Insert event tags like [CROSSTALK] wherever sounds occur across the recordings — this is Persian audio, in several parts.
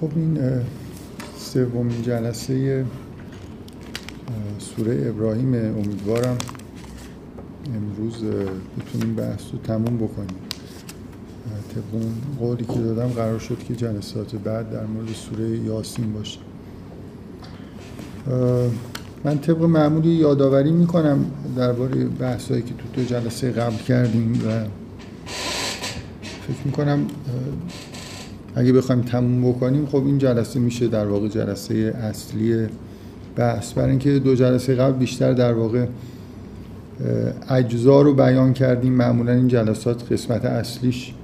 خب این سومین جلسه سوره ابراهیم. امیدوارم امروز بتونیم بحث رو تموم بکنیم. طبق قولی که دادم قرار شد که جلسات بعد در مورد سوره یاسین باشه. من طبق معمولی یادآوری می‌کنم درباره بحثایی که تو دو جلسه قبل کردیم و فکر می‌کنم اگه بخوایم تموم بکنیم خب این جلسه میشه در واقع جلسه اصلی بحث. برای اینکه دو جلسه قبل بیشتر در واقع اجزا رو بیان کردیم معمولا این جلسات قسمت اصلیش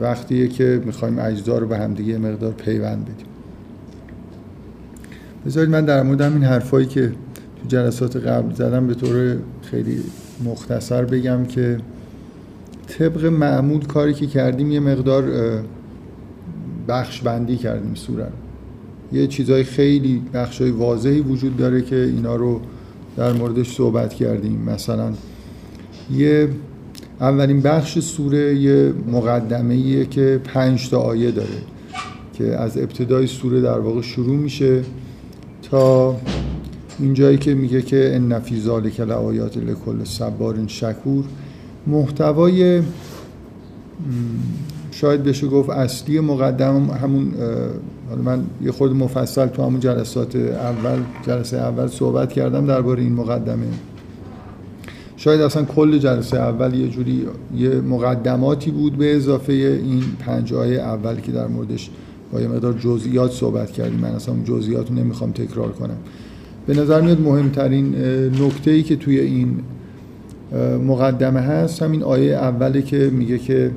وقتیه که می‌خوایم اجزا رو به همدیگه مقدار پیوند بدیم. بذارید من در مورد همین حرفایی که تو جلسات قبل زدم به طور خیلی مختصر بگم که طبق معمول کاری که کردیم یه مقدار بخش بندی کردیم سوره یه چیزای خیلی بخشای واضحی وجود داره که اینا رو در موردش صحبت کردیم. مثلا یه اولین بخش سوره یه مقدمه که پنج تا آیه داره که از ابتدای سوره در واقع شروع میشه تا اینجایی که میگه که ان فی ذالک لآیات لکل صبار شکور. محتوای شاید بشه گفت اصلی مقدم همون حالا من یه خود مفصل تو همون جلسات اول جلسه اول صحبت کردم درباره این مقدمه. شاید اصلا کل جلسه اول یه جوری یه مقدماتی بود به اضافه این پنج آیه اول که در موردش با یه مقدار جزئیات صحبت کردیم. من اصلا اون جزئیات رو نمی‌خوام تکرار کنم. به نظر میاد مهمترین نکته ای که توی این مقدمه هست همین آیه اوله که میگه که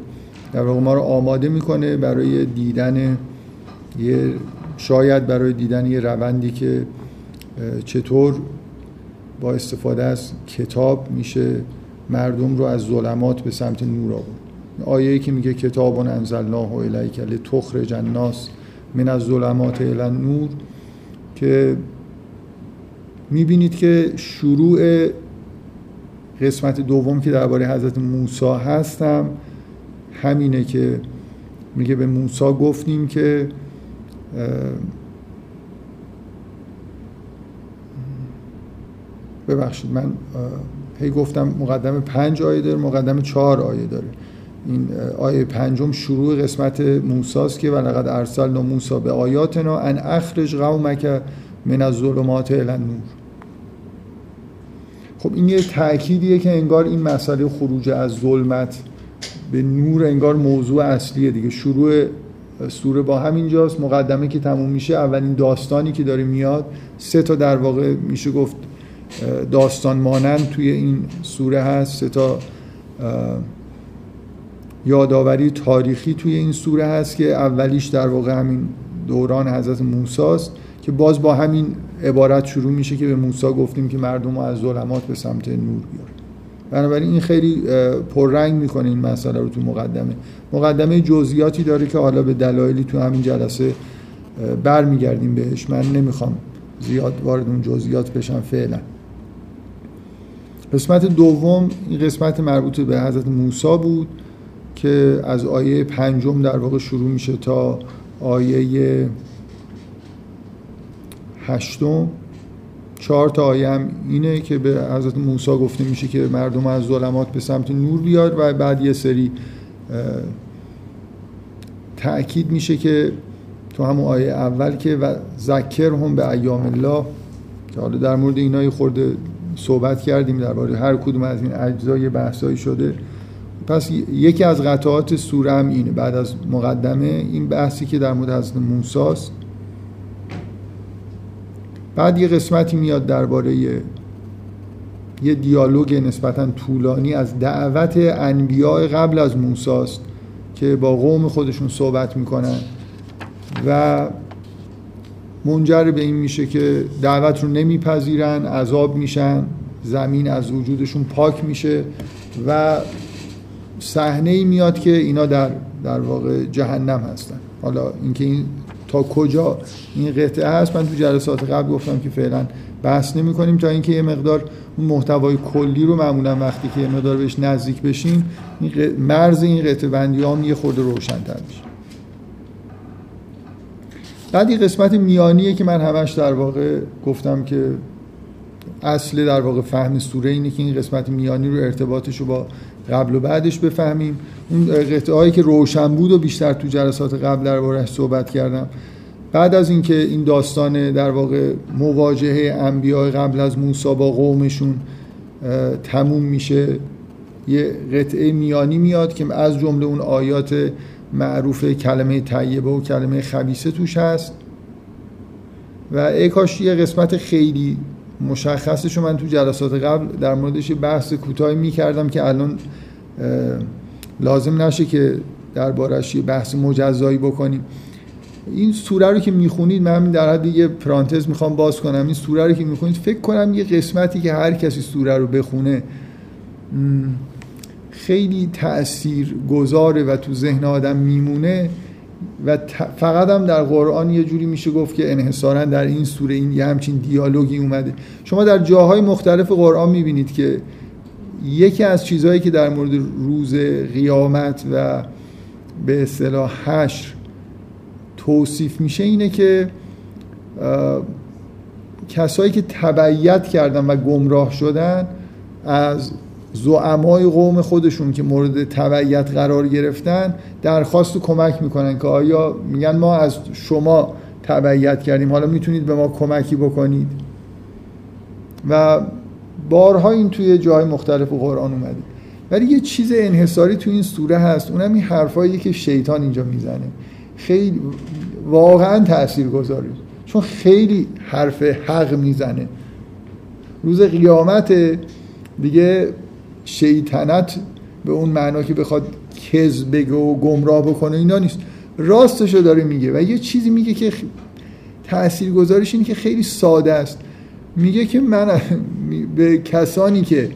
در واقع ما رو آماده می‌کنه برای دیدن یه شاید برای دیدن یه روندی که چطور با استفاده از کتاب میشه مردم رو از ظلمات به سمت نور آورد. آیه که میگه کتاب انزلناه الیک لتخرج الناس من از ظلمات الی نور که می‌بینید که شروع قسمت دوم که درباره حضرت موسی هستم همینه که میگه به موسی گفتیم که ببخشید من هی گفتم مقدم پنج آیه داره مقدم چهار آیه داره. این آیه پنجم شروع قسمت موساست که ولقد ارسلنا موسی به آیاتنا ان اخرج قومک من از ظلمات الی نور خب این یه تأکیدیه که انگار این مسئله خروج از ظلمت به نور انگار موضوع اصلیه دیگه. شروع سوره با همینجاست. مقدمه که تموم میشه اولین داستانی که داره میاد. سه تا در واقع میشه گفت داستان مانند توی این سوره هست. سه تا یادآوری تاریخی توی این سوره هست که اولیش در واقع همین دوران حضرت موسی است که باز با همین عبارت شروع میشه که به موسی گفتیم که مردم رو از ظلمات به سمت نور بیار. بنابراین این خیلی پررنگ می‌کنه این مسئله رو تو مقدمه. مقدمه جزئیاتی داره که حالا به دلایلی تو همین جلسه برمیگردیم بهش. من نمی‌خوام زیاد وارد اون جزئیات بشم فعلا. قسمت دوم این قسمت مربوط به حضرت موسی بود که از آیه پنجم در واقع شروع میشه تا آیه هشتم. چهار تا آیه هم اینه که به حضرت موسی گفته میشه که مردم از ظلمات به سمت نور بیاد و بعد یه سری تأکید میشه که تو همون آیه اول که و ذکر هم به ایام الله که حالا در مورد اینا خورده صحبت کردیم درباره هر کدوم از این اجزای بحثایی شده. پس یکی از قطعات سوره هم اینه. بعد از مقدمه این بحثی که در مورد حضرت موسی است بعد یه قسمتی میاد درباره یه دیالوگ نسبتا طولانی از دعوت انبیاء قبل از موسی است که با قوم خودشون صحبت می‌کنن. و منجر به این میشه که دعوت رو نمیپذیرن عذاب میشن زمین از وجودشون پاک میشه و صحنه ای میاد که اینا در در واقع جهنم هستن. حالا اینکه این تا کجا این قطعه هست؟ من تو جلسات قبل گفتم که فعلا بحث نمی کنیم تا اینکه یه مقدار اون محتوای کلی رو معمولا وقتی که یه مقدار بهش نزدیک بشیم مرز این قطعه بندی هم یه خورده روشن تر میشه. بعد این قسمت میانیه که من همش در واقع گفتم که اصل در واقع فهم سوره اینه که این قسمت میانی رو ارتباطش رو با قبل و بعدش بفهمیم. اون قطعه هایی که روشن بود و بیشتر تو جلسات قبل دربارهش صحبت کردم. بعد از اینکه این داستان در واقع مواجهه انبیاء قبل از موسی با قومشون تموم میشه یه قطعه میانی میاد که از جمله اون آیات معروف کلمه طیبه و کلمه خبیسه توش هست. و ای کاش یه قسمت خیلی مشخصش رو من تو جلسات قبل در موردش بحث کوتاهی می‌کردم که الان لازم نشه که دربارش یه بحث مجزایی بکنیم. این سوره رو که می‌خونید من در حد یه پرانتز می‌خوام باز کنم. این سوره رو که می‌خونید فکر کنم یه قسمتی که هر کسی سوره رو بخونه خیلی تأثیر گذاره و تو ذهن آدم میمونه. و فقط هم در قرآن یه جوری میشه گفت که انحصارا در این سوره این یه همچین دیالوگی اومده. شما در جاهای مختلف قرآن می‌بینید که یکی از چیزهایی که در مورد روز قیامت و به اصطلاح حشر توصیف میشه اینه که کسایی که تبعیت کردن و گمراه شدن از زعمای قوم خودشون که مورد تبعیت قرار گرفتن درخواست و کمک می‌کنن که آیا میگن ما از شما تبعیت کردیم حالا می‌تونید به ما کمکی بکنید؟ و بارها این توی جای مختلف قرآن اومده. ولی یه چیز انحصاری تو این سوره هست اونم این حرفایی که شیطان اینجا می‌زنه. خیلی واقعا تأثیر گذاری چون خیلی حرف حق می‌زنه. روز قیامت دیگه شیطنت به اون معنا که بخواد کز بگه و گمراه بکنه اینا نیست. راستشو داره میگه و یه چیزی میگه که تأثیر گذارش اینه که خیلی ساده است. میگه که من [LAUGHS] به کسانی که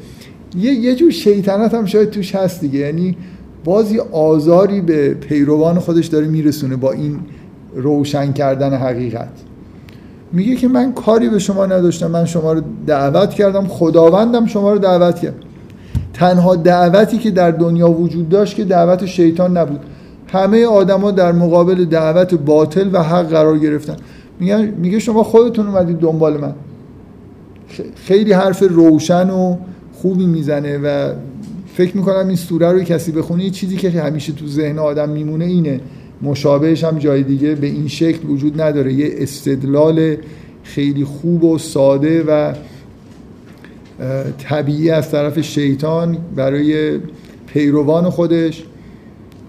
یه, یه جور شیطنت هم شاید توش هست دیگه. یعنی بازی آزاری به پیروان خودش داره میرسونه با این روشن کردن حقیقت. میگه که من کاری به شما نداشتم. من شما رو دعوت کردم. خداوندم شما رو دعوت کرد. تنها دعوتی که در دنیا وجود داشت که دعوت شیطان نبود. همه آدما در مقابل دعوت باطل و حق قرار گرفتن. میگه میگه شما خودتون اومدید دنبال من. خیلی حرف روشن و خوبی می‌زنه و فکر می‌کنم این سوره رو کسی بخونه چیزی که همیشه تو ذهن آدم میمونه اینه. مشابهش هم جای دیگه به این شکل وجود نداره. یه استدلال خیلی خوب و ساده و طبیعی از طرف شیطان برای پیروان خودش.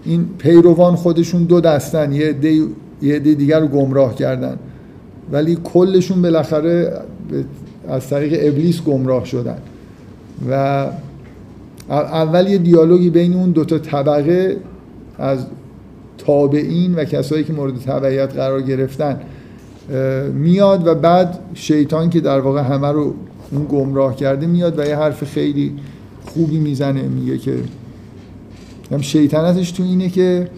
این پیروان خودشون دو دستن یه عده یه دیگر رو گمراه کردن. ولی کلشون بالاخره از طریق ابلیس گمراه شدن. و اول یه دیالوگی بین اون دوتا طبقه از تابعین و کسایی که مورد تبعیت قرار گرفتن میاد و بعد شیطان که در واقع همه رو اون گمراه کرده میاد و یه حرف خیلی خوبی می‌زنه میگه که هم شیطنتش تو اینه که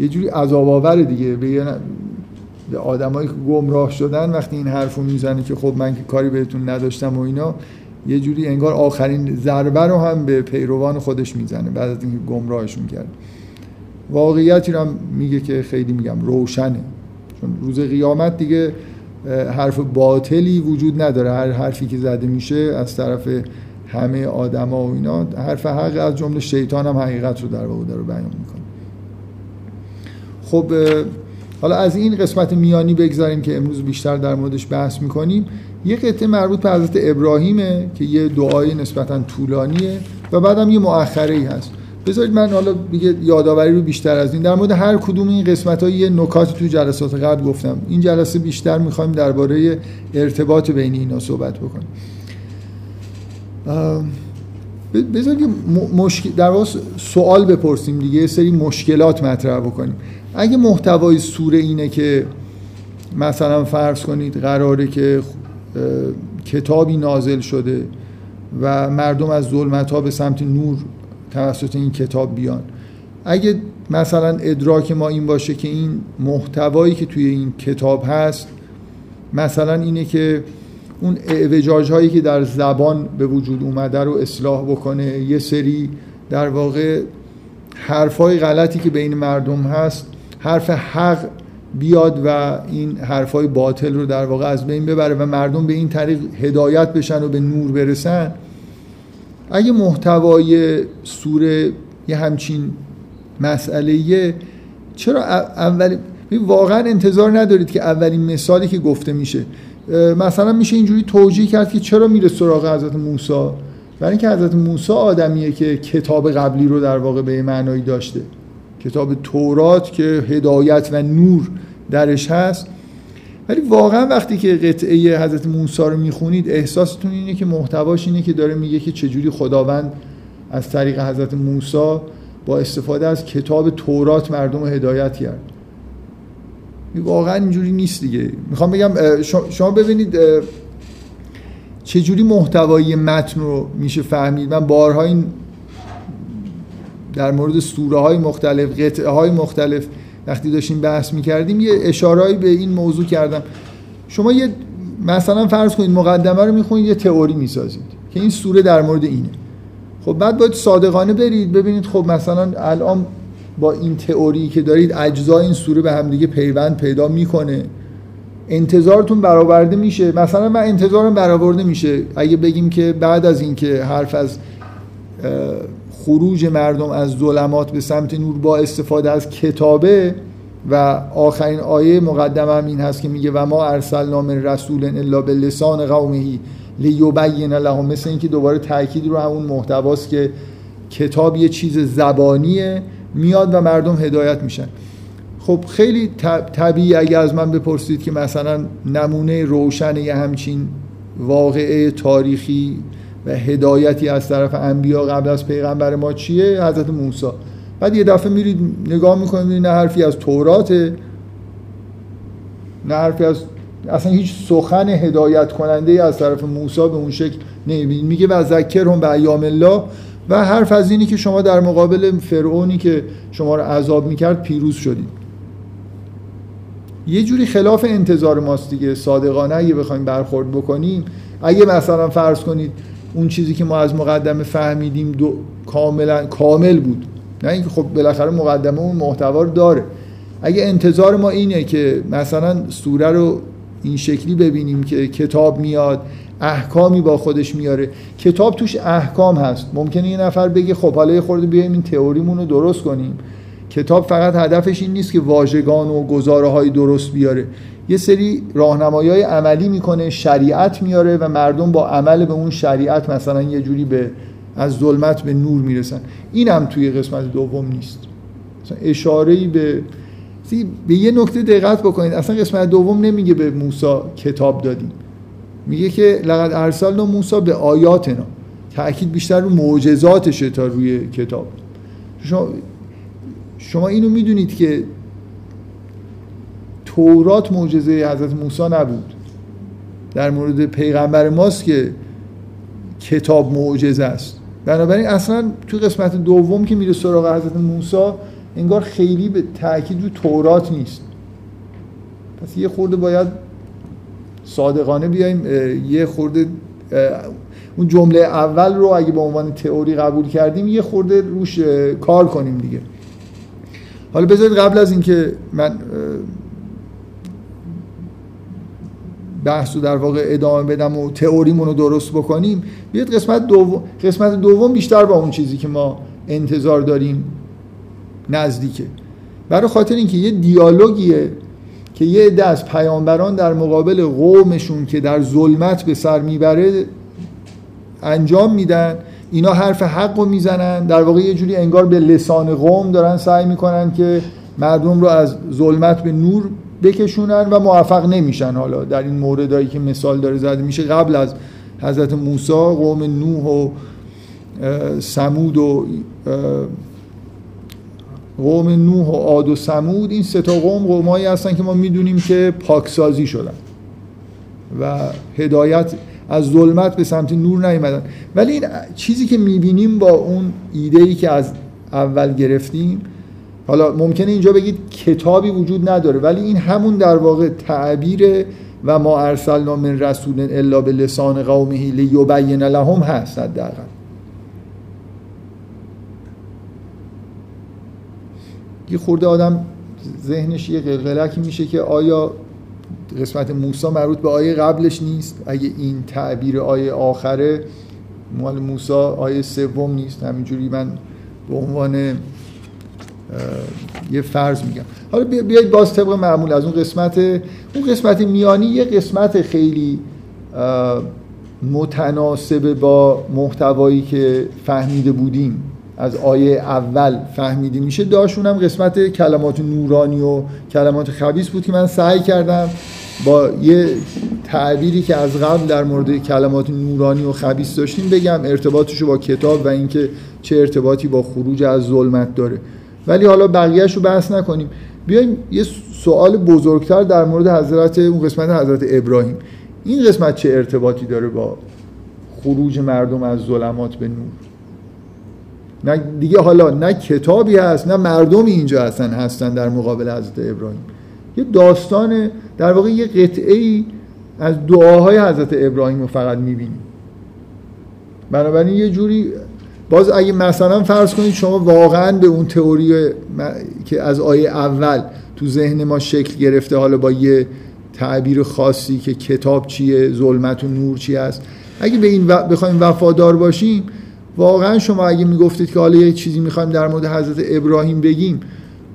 یه جوری عذاب آور دیگه. به به آدمایی که گمراه شدن وقتی این حرفو می‌زنه که خب من که کاری بهتون نداشتم و اینا یه جوری انگار آخرین ضربه رو هم به پیروان خودش می‌زنه بعد از اینکه گمراهشون کرد. واقعیتی رو هم میگه که خیلی میگم روشنه. چون روز قیامت دیگه حرف باطلی وجود نداره. هر حرفی که زده میشه از طرف همه آدما و اینا حرف حق از جمله شیطان هم حقیقت رو در واقع داره بیان می‌کنه. خب حالا از این قسمت میانی بگذاریم که امروز بیشتر در موردش بحث می‌کنیم. یه قطعه مربوط به حضرت ابراهیمه که یه دعای نسبتا طولانیه و بعدم یه مؤخره ای هست. بذارید من حالا دیگه یادآوری رو بیشتر از این. در مورد هر کدوم این قسمت یه نکاتی تو جلسات قبل گفتم. این جلسه بیشتر می‌خوایم درباره ارتباط بین اینا صحبت بکنیم. بذارید مشکل در واقع سوال بپرسیم دیگه سری مشکلات مطرح بکنیم. اگه محتوای سوره اینه که مثلا فرض کنید قراره که کتابی نازل شده و مردم از ظلمت ها به سمت نور توسط این کتاب بیان. اگه مثلا ادراک ما این باشه که این محتوایی که توی این کتاب هست مثلا اینه که اون اعوجاج هایی که در زبان به وجود اومده رو اصلاح بکنه یه سری در واقع حرفای غلطی که بین مردم هست حرف حق بیاد و این حرفای باطل رو در واقع از بین ببره و مردم به این طریق هدایت بشن و به نور برسن. اگه محتوای سوره یه همچین مسئله چرا اول واقعا انتظار ندارید که اولین مثالی که گفته میشه. مثلا میشه اینجوری توجیه کرد که چرا میره سراغ حضرت موسی؟ برای اینکه حضرت موسی آدمیه که کتاب قبلی رو در واقع به معنایی داشته. کتاب تورات که هدایت و نور درش هست. ولی واقعا وقتی که قطعه حضرت موسی رو می‌خونید احساستون اینه که محتواش اینه که داره میگه که چجوری خداوند از طریق حضرت موسی با استفاده از کتاب تورات مردم رو هدایت کرد. واقعا اینجوری نیست دیگه. می‌خوام بگم شما ببینید چجوری محتوایی متن رو میشه فهمید؟ من بارها این در مورد سوره های مختلف قطعه های مختلف وقتی داشتیم بحث می‌کردیم یه اشارهایی به این موضوع کردم. شما یه مثلا فرض کنید مقدمه رو می‌خونید یه تئوری می‌سازید که این سوره در مورد اینه. خب بعد باید صادقانه برید ببینید خب مثلا الان با این تئوری که دارید اجزای این سوره به همدیگه پیوند پیدا می‌کنه. انتظارتون برآورده میشه. مثلا من انتظارم برآورده میشه. اگه بگیم که بعد از اینکه حرف از خروج مردم از ظلمات به سمت نور با استفاده از کتابه و آخرین آیه مقدمه هم این هست که میگه و ما ارسلنا من رسول الا به لسان قومه لیبین لهم. مثل اینکه دوباره تاکید رو همون محتواست که کتاب یه چیز زبانیه میاد و مردم هدایت میشن. خب خیلی طبیعی اگه از من بپرسید که مثلا نمونه روشن یه همچین واقعه تاریخی و هدایتی از طرف انبیا قبل از پیغمبر ما چیه؟ حضرت موسی. بعد یه دفعه میرید نگاه می‌کنید نه حرفی از توراته نه حرفی از اصلا هیچ سخن هدایت کننده از طرف موسی به اون شکل نمی‌بینید. میگه و ذکر هم به ایام الله. و حرف از اینی که شما در مقابل فرعونی که شما رو عذاب می‌کرد پیروز شدید. یه جوری خلاف انتظار ماست دیگه صادقانه. اگه بخوایم برخورد بکنیم اگه مثلا فرض کنید اون چیزی که ما از مقدمه فهمیدیم دو کاملا کامل بود. نه اینکه خب بالاخره مقدمه اون محتوا رو داره. اگه انتظار ما اینه که مثلا سوره رو این شکلی ببینیم که کتاب میاد احکامی با خودش میاره. کتاب توش احکام هست. ممکنه یه نفر بگه خب حالا یه خورده بیایم این تئوریمون رو درست کنیم. کتاب فقط هدفش این نیست که واژگان و گزاره های درست بیاره. یه سری راهنمایی های عملی می‌کنه شریعت میاره و مردم با عمل به اون شریعت مثلا یه جوری به از ظلمت به نور می‌رسن. این هم توی قسمت دوم نیست. اشاره به به یه نکته دقت بکنید. اصلا قسمت دوم نمیگه به موسی کتاب دادیم. میگه که لقد ارسلنا موسی به آیاتنا. تاکید بیشتر رو معجزاتشه تا روی کتاب. شما, شما اینو می‌دونید که تورات معجزه حضرت موسی نبود. در مورد پیغمبر ماست که کتاب معجزه است. بنابراین اصلا تو قسمت دوم که میره سراغ حضرت موسی انگار خیلی به تاکید رو تورات نیست. پس یه خورده باید صادقانه بیایم یه خورده اون جمله اول رو اگه به عنوان تئوری قبول کردیم یه خورده روش کار کنیم دیگه. حالا بذارید قبل از اینکه من بحث رو در واقع ادامه بدم و تئوریمون رو درست بکنیم بیاد قسمت دوم قسمت دوم بیشتر با اون چیزی که ما انتظار داریم نزدیکه. برای خاطر اینکه یه دیالوگیه که یه از پیامبران در مقابل قومشون که در ظلمت به سر می‌بره انجام میدن اینا حرف حق رو می‌زنن. در واقع یه جوری انگار به لسان قوم دارن سعی می‌کنن که مردم رو از ظلمت به نور بکشونن و موفق نمیشن. حالا در این موردایی که مثال داره زده میشه قبل از حضرت موسی قوم نوح و سمود و قوم نوح و عاد و سمود این سه تا قوم قومایی هستن که ما می‌دونیم که پاکسازی شدن و هدایت از ظلمت به سمت نور نیومدن. ولی این چیزی که می‌بینیم با اون ایده ای که از اول گرفتیم حالا ممکنه اینجا بگید کتابی وجود نداره ولی این همون در واقع تعبیر و ما ارسلنا من رسول الا به لسان قومه لیبین لهم هست حداقل. یه خورده آدم ذهنش یه قلقلکی میشه که آیا قسمت موسا مربوط به آیه قبلش نیست. اگه این تعبیر آیه آخره مال موسا آیه سوم نیست. همینجوری من به عنوان یه فرض میگم. حالا بیایید باز طبق معمول از اون قسمت. اون قسمت میانی یه قسمت خیلی متناسب با محتوایی که فهمیده بودیم. از آیه اول فهمیده میشه. داشت اونم قسمت کلمات نورانی و کلمات خبیس بود که من سعی کردم با یه تعبیری که از قبل در مورد کلمات نورانی و خبیس داشتیم بگم ارتباطش با کتاب و اینکه چه ارتباطی با خروج از ظلمت داره. ولی حالا بقیهش رو بحث نکنیم. بیایم یه سوال بزرگتر در مورد حضرت اون قسمت حضرت ابراهیم. این قسمت چه ارتباطی داره با خروج مردم از ظلمات به نور؟ نه دیگه حالا نه کتابی هست نه مردمی اینجا هستن هستن در مقابل حضرت ابراهیم. یه داستان در واقع یه قطعه ای از دعاهای حضرت ابراهیم رو فقط می‌بینیم. بنابراین یه جوری باز اگه مثلا فرض کنید شما واقعا به اون تئوری که از آیه اول تو ذهن ما شکل گرفته حالا با یه تعبیر خاصی که کتاب چیه ظلمت و نور چی است اگه به این بخوایم وفادار باشیم واقعا شما اگه می‌گفتید که حالا یه چیزی می‌خوایم در مورد حضرت ابراهیم بگیم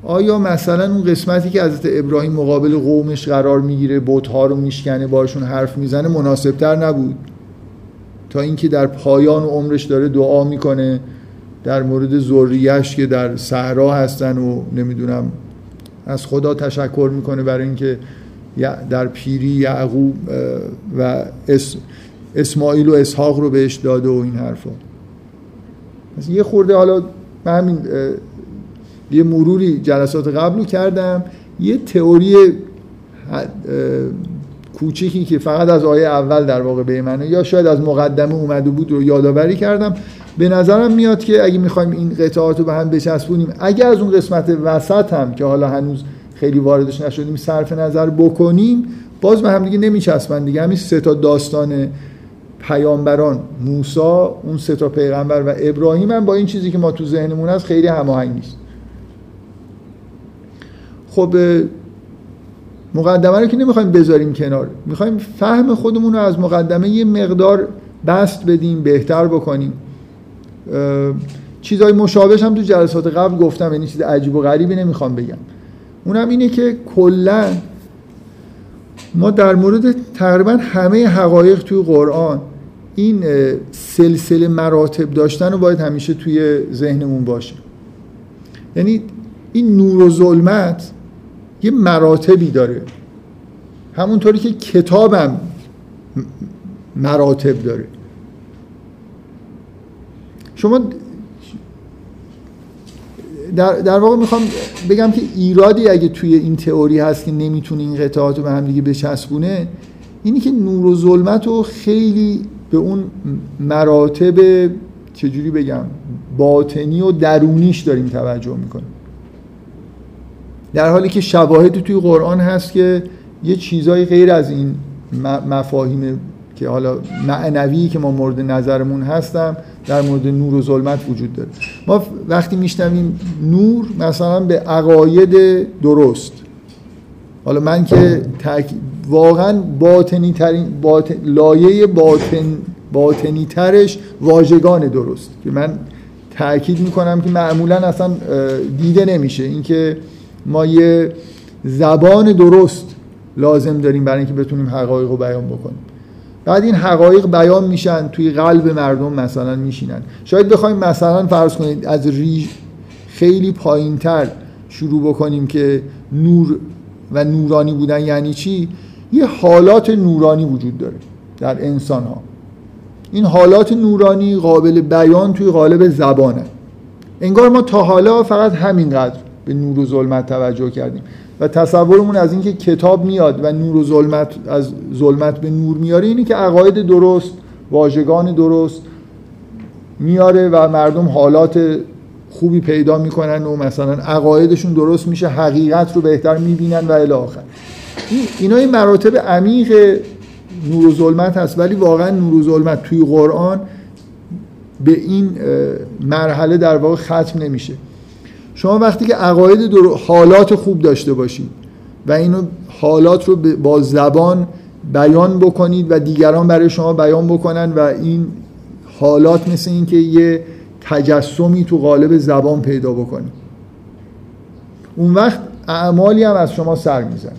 آیا مثلا اون قسمتی که حضرت ابراهیم مقابل قومش قرار می‌گیره بتها رو میشکنه باشون حرف می‌زنه مناسبتر نبود؟ تا اینکه در پایان عمرش داره دعا می‌کنه در مورد ذریهش که در صحرا هستن و نمی‌دونم از خدا تشکر می‌کنه برای اینکه در پیری یعقوب و اسماعیل و اسحاق رو بهش داده و این حرفا. یه خورده حالا من همین یه مروری جلسات قبل رو کردم. یه تئوری کوچیکی که فقط از آیه اول در واقع به منه یا شاید از مقدمه اومده بود رو یادآوری کردم. به نظرم میاد که اگه می‌خوایم این قطعات رو به هم بچسبونیم اگه از اون قسمت وسط هم که حالا هنوز خیلی واردش نشدیم صرف نظر بکنیم باز به هم دیگه نمیچسبن دیگه. همین سه تا داستان پیامبران موسا اون سه تا پیغمبر و ابراهیم هم با این چیزی که ما تو ذهنمون هست خیلی هماهنگ نیست. خب مقدمه رو که نمی‌خوایم بذاریم کنار می‌خوایم فهم خودمون رو از مقدمه یه مقدار بست بدیم بهتر بکنیم. چیزهای مشابهش هم تو جلسات قبل گفتم یعنی چیز عجیب و غریبی نمی‌خوام بگم. اونم اینه که کلا ما در مورد تقریبا همه حقایق توی قرآن این سلسله مراتب داشتن رو باید همیشه توی ذهنمون باشه. یعنی این نور و ظلمت یه مراتبی داره. همونطوری که کتابم مراتب داره. شما در, در واقع می‌خوام بگم که ایرادی اگه توی این تئوری هست که نمی‌تونه این قطعات رو به هم دیگه بچسبونه اینی که نور و ظلمت رو خیلی به اون مراتب چجوری بگم باطنی و درونیش داریم توجه می‌کنیم. در حالی که شواهد توی قرآن هست که یه چیزای غیر از این مفاهیم که حالا معنوی که ما مورد نظرمون هستم در مورد نور و ظلمت وجود داره. ما وقتی میشنویم نور مثلا به عقاید درست. حالا من که واقعا باطنی ترین باطن... لایه باطن... باطنی ترش واژگان درست. که من تاکید می‌کنم که معمولا اصلا دیده نمیشه. اینکه ما یه زبان درست لازم داریم برای اینکه بتونیم حقایق رو بیان بکنیم. بعد این حقایق بیان میشن توی قلب مردم مثلا میشینن. شاید بخوایم مثلا فرض کنید از ریش خیلی پایینتر شروع بکنیم که نور و نورانی بودن یعنی چی؟ یه حالات نورانی وجود داره در انسان ها این حالات نورانی قابل بیان توی قالب زبانه. انگار ما تا حالا فقط همینقدر به نور و ظلمت توجه کردیم و تصورمون از اینکه کتاب میاد و نور و ظلمت از ظلمت به نور میاره اینه که عقاید درست واژگان درست میاره و مردم حالات خوبی پیدا می‌کنن و مثلا عقایدشون درست میشه حقیقت رو بهتر می‌بینن و الی آخر. اینا این مراتب عمیق نور و ظلمت هست ولی واقعا نور و ظلمت توی قرآن به این مرحله در واقع ختم نمیشه. شما وقتی که عقاید حالات خوب داشته باشید و اینو حالات رو با زبان بیان بکنید و دیگران برای شما بیان بکنن و این حالات مثل اینکه یه تجسمی تو قالب زبان پیدا بکنید. اون وقت اعمالی هم از شما سر میزن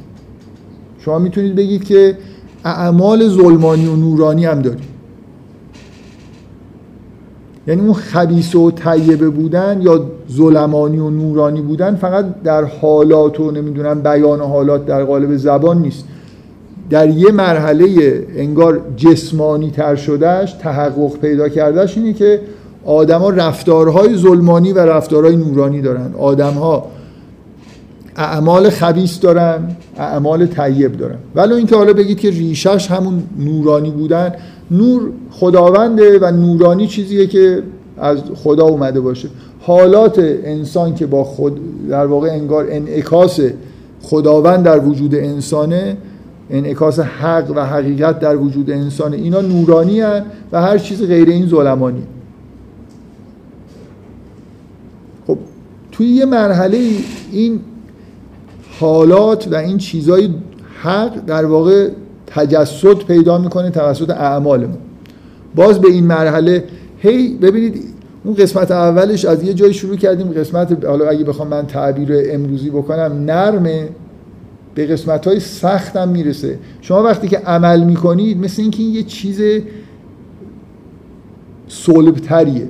شما می‌تونید بگید که اعمال ظلمانی و نورانی هم دارید یعنی اون خبیس و طیبه بودن یا ظلمانی و نورانی بودن فقط در حالات و نمی‌دونم بیان حالات در قالب زبان نیست. در یه مرحله انگار جسمانی تر شدهش تحقق پیدا کردهش اینه که آدما رفتارهای ظلمانی و رفتارهای نورانی دارن. آدمها اعمال خبیس دارن اعمال طیب دارن. ولی اینکه حالا بگید که ریشش همون نورانی بودن نور خداونده و نورانی چیزیه که از خدا اومده باشه. حالات انسان که با خود در واقع انگار انعکاس خداوند در وجود انسانه انعکاس حق و حقیقت در وجود انسانه. اینا نورانی هن و هر چیز غیر این ظلمانی. خب توی یه مرحله این حالات و این چیزای حق در واقع تجسد پیدا می‌کنه توسط اعمال ما باز به این مرحله هی ببینید اون قسمت اولش از یه جای شروع کردیم. قسمت حالا اگه بخوام من تعبیر امروزی بکنم نرمه به قسمت های سخت هم می‌رسه. شما وقتی که عمل می‌کنید مثل اینکه این یه چیز صلبتریه.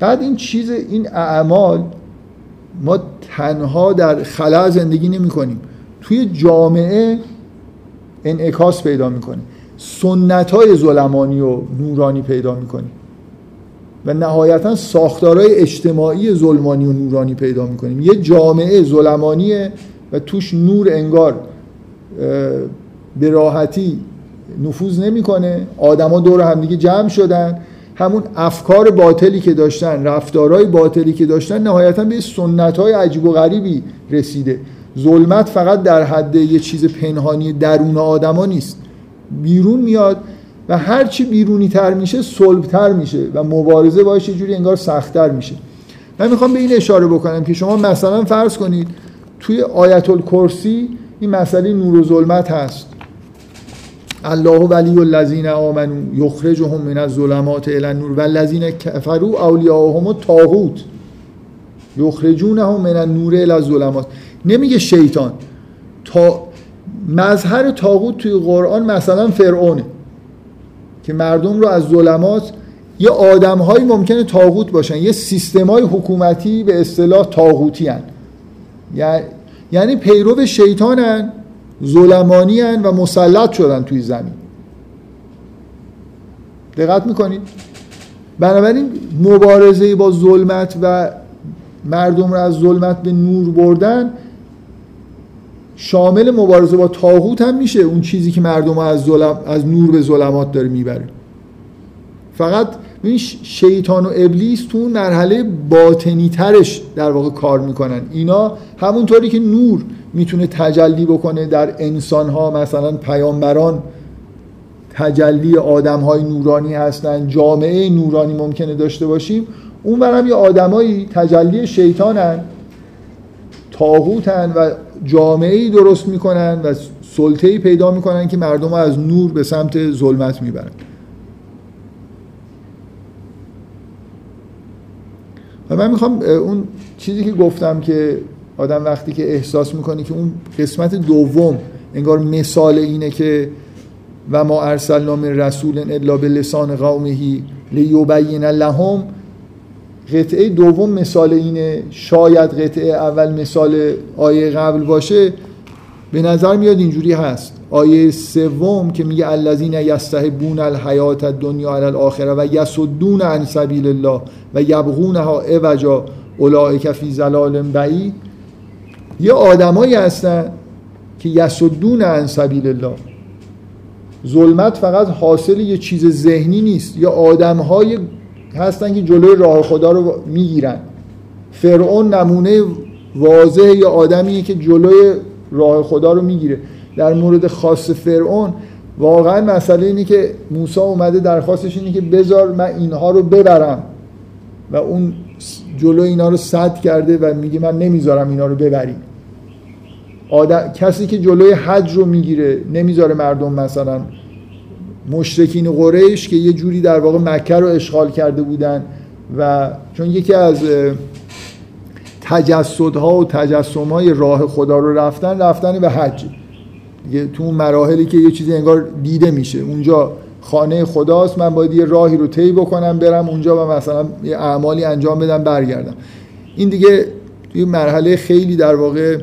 بعد این چیز این اعمال ما تنها در خلا زندگی نمی کنیم. توی جامعه انعکاس پیدا می‌کنیم سنت های ظلمانی و نورانی پیدا می‌کنیم و نهایتا ساختارهای اجتماعی ظلمانی و نورانی پیدا می‌کنیم یه جامعه ظلمانیه و توش نور انگار به راحتی نفوذ نمی‌کنه آدما دور همدیگه جمع شدن. همون افکار باطلی که داشتن رفتارهای باطلی که داشتن نهایتا به سنت های عجیب و غریبی رسیده. ظلمت فقط در حد یه چیز پنهانی درون آدما نیست. بیرون میاد و هرچی بیرونی تر میشه تر میشه و مبارزه باش یه جوری انگار سختتر میشه. من می‌خوام به این اشاره بکنم که شما مثلا فرض کنید توی آیت الکرسی این مسئله نور و ظلمت هست. الله ولی الذین آمنوا یخرجهم من الظلمات الى النور والذین کفروا اولیاءهم الطاغوت یخرجونهم من النور الى الظلمات نمیگه شیطان تا مظهر طاغوت توی قرآن مثلا فرعونه که مردم رو از ظلمات یه آدمهایی ممکنه تاغوت باشن یه سیستمای حکومتی به اصطلاح تاغوتی هن. یعنی پیرو شیطانن ظلمانی و مسلط شدن توی زمین. دقت می‌کنید؟ بنابراین مبارزه با ظلمت و مردم رو از ظلمت به نور بردن شامل مبارزه با تاغوت هم میشه اون چیزی که مردم از, ظلم، از نور به ظلمات داره می‌بره. فقط این شیطان و ابلیس تو اون مرحله باطنی ترش در واقع کار می‌کنن. اینا همونطوری که نور می‌تونه تجلی بکنه در انسان ها مثلا پیامبران تجلی آدم های نورانی هستن جامعه نورانی ممکنه داشته باشیم. اون برم یه آدمایی تجلی شیطانن تاغوتن و جامعه ای درست می‌کنن و سلطه ای پیدا می‌کنن که مردم از نور به سمت ظلمت می‌برن. و من می‌خوام اون چیزی که گفتم که آدم وقتی که احساس می‌کنه که اون قسمت دوم انگار مثال اینه که و ما ارسلنا من رسول الا به لسان قومهی لیبین لهم قطعه دوم مثال اینه. شاید قطعه اول مثال آیه قبل باشه. به نظر میاد اینجوری هست. آیه سوم که میگه الذین یستحبون الحیات الدنیا علی الاخره و یسدون عن سبیل الله و یبغونها عوجا اولئک فی ضلال بعید یه آدمایی هستن که یسدون عن سبیل الله ظلمت فقط حاصل یه چیز ذهنی نیست. یا آدمهای هستن که جلوی راه خدا رو می‌گیرن. فرعون نمونه واضح یا آدمیه که جلوی راه خدا رو می‌گیره. در مورد خاص فرعون واقعا مسئله اینه که موسی اومده درخواستش اینه که بذار من اینها رو ببرم و اون جلو اینا رو صد کرده و میگه من نمی‌ذارم اینا رو ببریم. آدم... کسی که جلوی حج رو می‌گیره نمی‌ذاره مردم مثلا مشرکین قریش که یه جوری در واقع مکه رو اشغال کرده بودن و چون یکی از تجسدها و تجسمهای راه خدا رو رفتن رفتن به حج. دیگه تو اون مراحلی که یه چیزی انگار دیده میشه. اونجا خانه خداست من باید یه راهی رو طی بکنم برم اونجا و مثلا یه اعمالی انجام بدم برگردم. این دیگه توی مرحله خیلی در واقع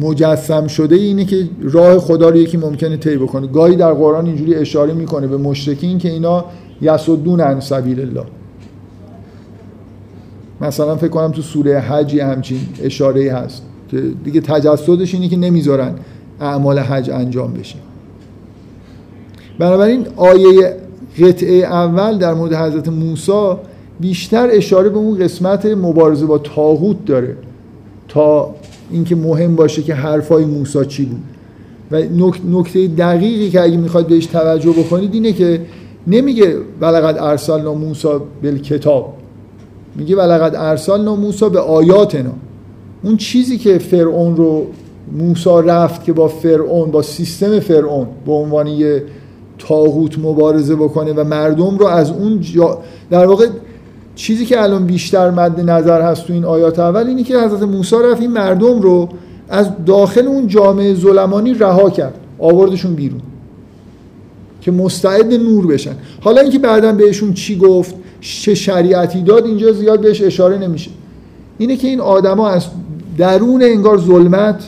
مجسم شده اینه که راه خدا رو یکی ممکنه طی بکنه. گاهی در قرآن اینجوری اشاره می‌کنه به مشرکین که اینا یسدون عن سبیل الله. مثلا فکر کنم تو سوره حج همچین اشاره هست که دیگه تجسدش اینه که نمی‌ذارن اعمال حج انجام بشه. بنابراین آیه قطعه اول در مورد حضرت موسی بیشتر اشاره به اون قسمت مبارزه با تاغوت داره. تا اینکه مهم باشه که حرفای موسی چی بود. و نکته دقیقی که اگه می‌خواد بهش توجه بکنید اینه که نمیگه ولقد ارسلنا موسی بالکتاب. میگه ولقد ارسلنا موسی به آیاتنا. اون چیزی که فرعون رو موسی رفت که با فرعون با سیستم فرعون به عنوان یه تاغوت مبارزه بکنه و مردم رو از اون جا در واقع چیزی که الان بیشتر مد نظر هست تو این آیات اول اینی که حضرت موسی رفت این مردم رو از داخل اون جامعه ظلمانی رها کرد آوردشون بیرون که مستعد نور بشن. حالا اینکه بعدا بهشون چی گفت چه شریعتی داد اینجا زیاد بهش اشاره نمیشه. اینه که این آدما از درون انگار ظلمت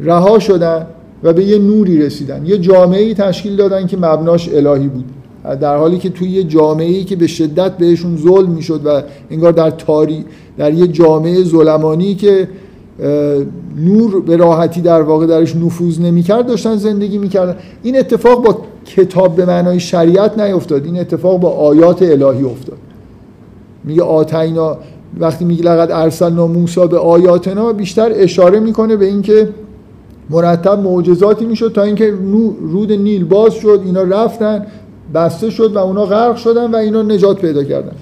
رها شدن و به یه نوری رسیدن. یه جامعه تشکیل دادن که مبناش الهی بود. در حالی که توی یه جامعه که به شدت بهشون ظلم می‌شد و انگار در تاری در یه جامعه ظلمانی که نور به راحتی در واقع درش نفوذ نمی‌کرد داشتن زندگی می‌کردن. این اتفاق با کتاب به معنای شریعت نیفتاد. این اتفاق با آیات الهی افتاد. میگه آتینا وقتی میگه لقد ارسلنا موسی به آیاتنا بیشتر اشاره می‌کنه به اینکه مرتب معجزاتی می‌شد تا اینکه رود نیل باز شد اینا رفتن. بسته شد و اونا غرق شدن و اینا نجات پیدا کردن.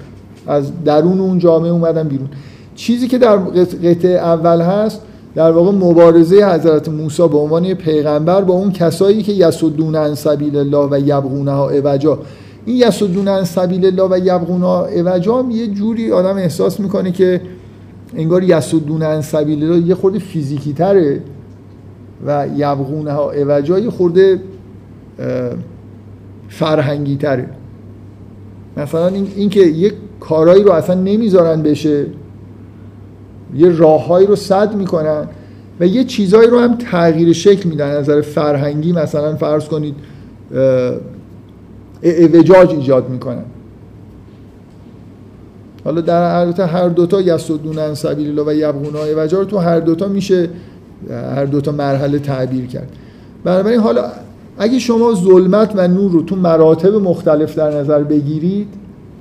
از درون اون جامعه اومدن بیرون. چیزی که در قطعه اول هست در واقع مبارزه حضرت موسی به عنوان پیغمبر با اون کسایی که یسدون عن سبیل الله و یبغونها عوجا. این یسدون عن سبیل الله و یبغونها عوجا یه جوری آدم احساس می‌کنه که انگار یسدون عن سبیل الله یه خورده فیزیکی تره و یبغونها عوجا یه خورده فرهنگی تره مثلا این, که یه کارایی رو اصلا نمی‌ذارن بشه یه راههایی رو صد می‌کنن و یه چیزایی رو هم تغییر شکل میدن. نظر فرهنگی مثلا فرض کنید اوجاج ایجاد می‌کنن. حالا در هر هر دوتا یسدون سبیل الله و یبغونا اوجا رو تو هر دوتا میشه هر دوتا مرحله تعبیر کرد. بنابراین حالا اگه شما ظلمت و نور رو تو مراتب مختلف در نظر بگیرید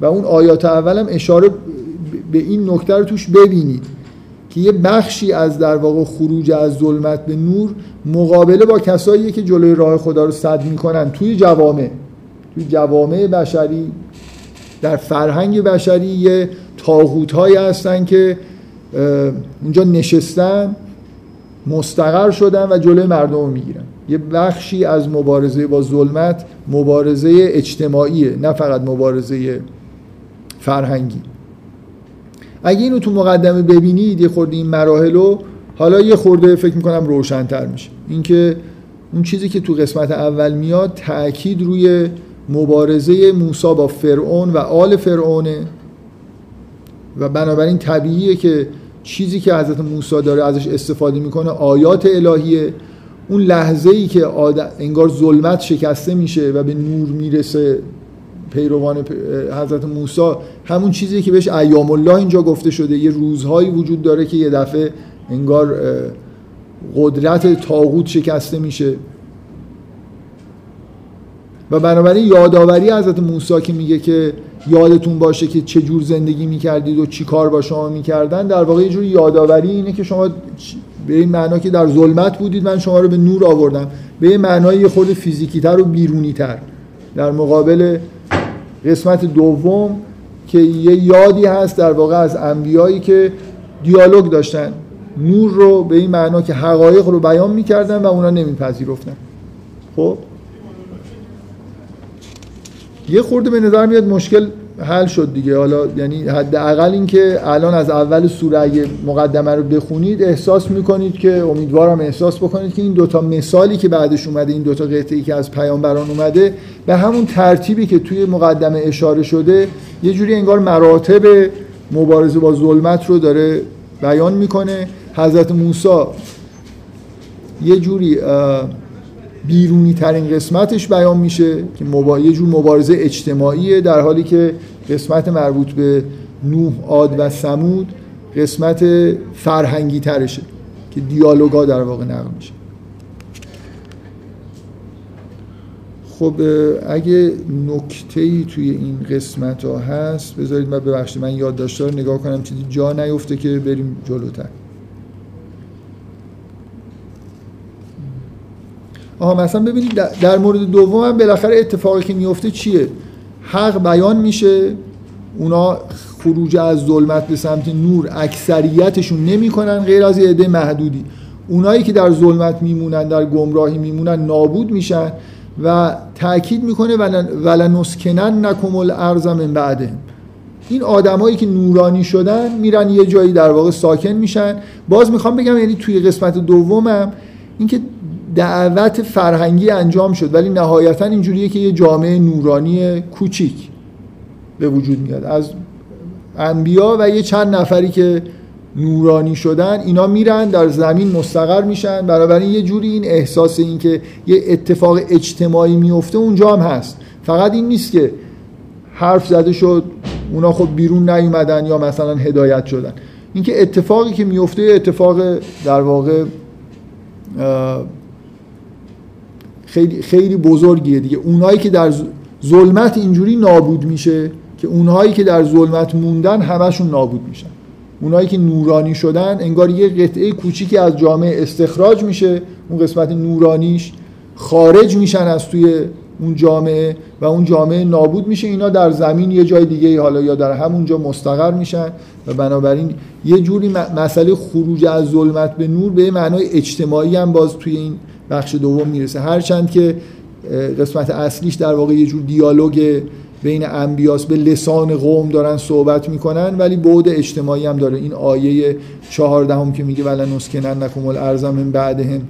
و اون آیات اولم اشاره به این نکته رو توش ببینید که یه بخشی از در واقع خروج از ظلمت به نور مقابله با کسایی که جلوی راه خدا رو صد می‌کنن. توی جوامع توی جوامع بشری در فرهنگ بشری یه تاغوت هایی هستن که اونجا نشستن مستقر شدن و جلوی مردم رو می‌گیرن. یه بخشی از مبارزه با ظلمت مبارزه اجتماعیه نه فقط مبارزه فرهنگی. اگه اینو تو مقدمه ببینید یه خورده این مراحل رو حالا یه خورده فکر می‌کنم روشنتر میشه. اینکه اون چیزی که تو قسمت اول میاد تاکید روی مبارزه موسی با فرعون و آل فرعونه. و بنابراین طبیعیه که چیزی که حضرت موسی داره ازش استفاده می‌کنه آیات الهیه. اون لحظه ای که انگار ظلمت شکسته میشه و به نور می‌رسه پیروان حضرت موسی همون چیزی که بهش ایام الله اینجا گفته شده یه روزهایی وجود داره که یه دفعه انگار قدرت تاغوت شکسته میشه. و بنابراین یادآوری حضرت موسی که میگه که یادتون باشه که چه جور زندگی می‌کردید و چی کار با شما می‌کردن در واقع یه جور یادآوری اینه که شما به این معنا که در ظلمت بودید من شما رو به نور آوردم. به این معنای خود فیزیکی تر و بیرونی تر در مقابل قسمت دوم که یه یادی هست در واقع از انبیایی که دیالوگ داشتن. نور رو به این معنا که حقایق رو بیان می‌کردن و اونا نمیپذیرفتن. خب؟ یه خورده به نظر میاد مشکل حل شد دیگه. حالا یعنی حداقل اینکه الان از اول سوره مقدمه رو بخونید احساس می‌کنید که امیدوارم احساس بکنید که این دوتا مثالی که بعدش اومده این دوتا قطعی که از پیامبران اومده به همون ترتیبی که توی مقدمه اشاره شده یه جوری انگار مراتب مبارزه با ظلمت رو داره بیان می‌کنه. حضرت موسی یه جوری بیرونی ترین قسمتش بیان میشه که. یه جور مبارزه اجتماعیه در حالی که قسمت مربوط به نوح عاد و سمود قسمت فرهنگی ترشه که دیالوگا در واقع نقل میشه خب اگه نکته ای توی این قسمت ها هست بذارید من ببخشید من یادداشت‌ها رو نگاه کنم چیزی جا نیفته که بریم جلوتر آها مثلا ببینید در مورد دوم هم بالاخره اتفاقی که میفته چیه؟ حق بیان میشه اونا خروج از ظلمت به سمت نور اکثریتشون نمی‌کنن غیر از یه عده محدودی. اونایی که در ظلمت میمونن در گمراهی میمونن نابود میشن و تاکید می‌کنه ولنسکنن نکم الارض من بعده این آدمایی که نورانی شدن میرن یه جایی در واقع ساکن میشن. باز می‌خوام بگم یعنی توی قسمت دومم اینکه دعوت فرهنگی انجام شد ولی نهایتا اینجوریه که یه جامعه نورانی کوچیک به وجود میاد. از انبیا و یه چند نفری که نورانی شدن اینا میرن در زمین مستقر میشن. بنابراین یه جوری این احساس این که یه اتفاق اجتماعی میفته اونجا هم هست. فقط این نیست که حرف زده شد اونا خب بیرون نیومدن یا مثلا هدایت شدن. اینکه اتفاقی که میفته اتفاق در واقع خیلی خیلی بزرگیه دیگه. اونایی که در ظلمت اینجوری نابود میشه که اونهایی که در ظلمت موندن همشون نابود میشن. اونایی که نورانی شدن انگار یه قطعه کوچیکی از جامعه استخراج میشه اون قسمت نورانیش خارج میشن از توی اون جامعه و اون جامعه نابود میشه. اینا در زمین یه جای دیگه حالا یا در همونجا مستقر میشن و بنابراین یه جوری مسئله خروج از ظلمت به نور به معنای اجتماعی هم باز توی این بخش دوم می‌رسه. هرچند که قسمت اصلیش در واقع یه جور دیالوگ بین انبیاس به لسان قوم دارن صحبت می‌کنن ولی بعد اجتماعی هم داره. این آیه چهاردهم که میگه ولا نسکنن نکم الارض من بعدهم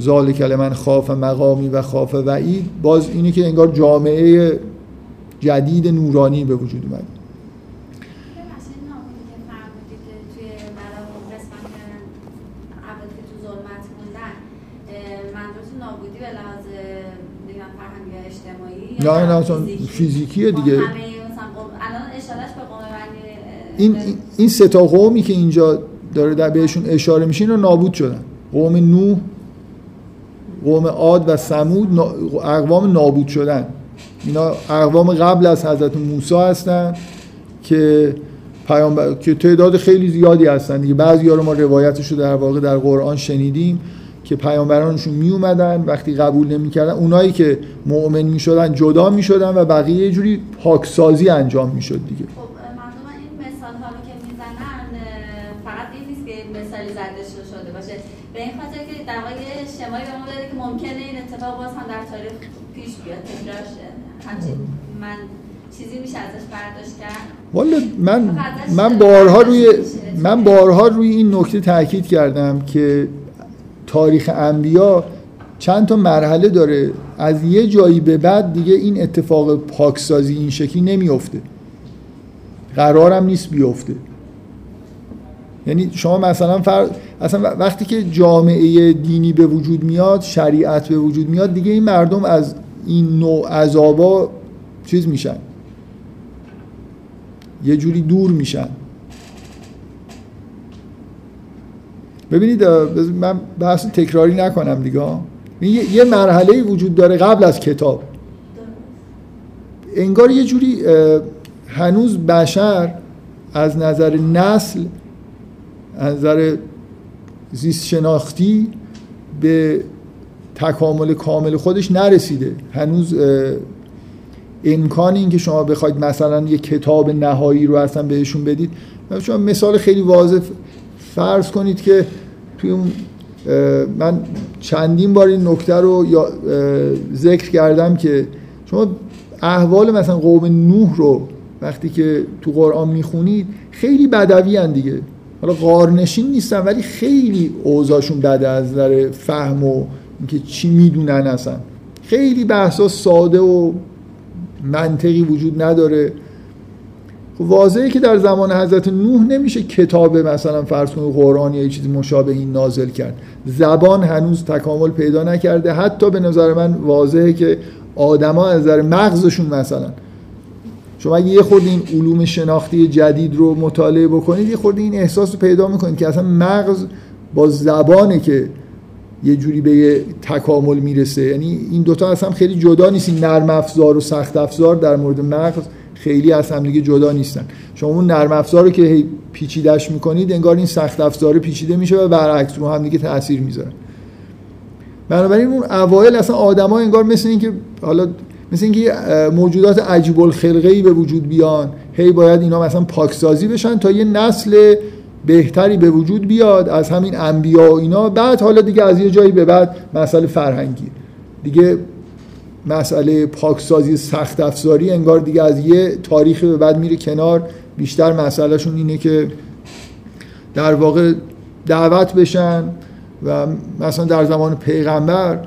ذالک من خاف مقامی و خاف وعید. باز اینه که انگار جامعه جدید نورانی به وجود اومد نه نه اصلا فیزیکیه دیگه. این این سه تا قومی که اینجا داره در بهشون اشاره میشه اینا نابود شدن. قوم نوح قوم عاد و سمود اقوام نابود شدن. اینا اقوام قبل از حضرت موسی هستن که پیامبر که تعداد خیلی زیادی هستن دیگه. بعضی ها رو ما روایتش رو در واقع در قرآن شنیدیم. که پیامبرانشون می اومدن وقتی قبول نمی‌کردن اونایی که مؤمن می‌شدن جدا می‌شدن و بقیه یه جوری پاکسازی انجام می‌شد دیگه. خب مردم این مثال ها رو که می‌زنن فقط این نیست که مثالی زده شده باشه. به این خاطر که در واقع شمایی به ما داره که ممکنه این اتفاق باز هم در تاریخ پیش بیاد تکرار شه. من چیزی میشه ازش برداشت کرد؟ والا من من بارها روی من بارها روی این نکته تاکید کردم که تاریخ انبیا چند تا مرحله داره. از یه جایی به بعد دیگه این اتفاق پاکسازی این شکلی نمیفته قرارم نیست بیفته یعنی شما مثلا فر... اصلا وقتی که جامعه دینی به وجود میاد شریعت به وجود میاد دیگه این مردم از این نوع عذابا چیز میشن. یه جوری دور میشن. ببینید من بحث تکراری نکنم دیگه. یه مرحله وجود داره قبل از کتاب. انگار یه جوری هنوز بشر از نظر نسل از نظر زیست شناختی به تکامل کامل خودش نرسیده. هنوز امکان این که شما بخواید مثلا یه کتاب نهایی رو اصلا بهشون بدید. شما مثال خیلی واضح فرض کنید که توی اون من چندین بار این نکته رو ذکر کردم که شما احوال مثلا قوم نوح رو وقتی که تو قرآن می‌خونید خیلی بدوی هن دیگه. حالا قارنشین نیستن ولی خیلی اوضاعشون بده از نظر فهم و اینکه چی می‌دونن اصلا. خیلی بحثا ساده و منطقی وجود نداره. واضحه که در زمان حضرت نوح نمیشه کتاب مثلا فرض کنید قرآن یا چیزی مشابه این نازل کرد. زبان هنوز تکامل پیدا نکرده. حتی به نظر من واضحه که آدما از نظر مغزشون مثلا. شما اگه یه خورده این علوم شناختی جدید رو مطالعه بکنید یه خورده این احساس رو پیدا می‌کنید که اصلا مغز با زبانه که یه جوری به تکامل می‌رسه. یعنی این دوتا اصلا خیلی جدا نیست. این نرم افزار و سخت افزار در مورد مغز خیلی از هم دیگه جدا نیستن. شما اون نرم افزار رو که پیچیدش می‌کنید انگار این سخت افزار پیچیده میشه و برعکس رو هم دیگه تاثیر می‌ذاره. بنابراین اون اوایل اصلا آدما انگار مثل اینکه حالا مثل اینکه موجودات عجیب الخلقه ای به وجود بیان هی باید اینا مثلا پاکسازی بشن تا یه نسل بهتری به وجود بیاد از همین انبیا و اینا. بعد حالا دیگه از یه جایی به بعد مسئله فرهنگی. دیگه مسئله پاکسازی سخت افزاری انگار دیگه از یه تاریخ به بعد میره کنار. بیشتر مسئلهشون اینه که در واقع دعوت بشن و مثلا در زمان پیغمبر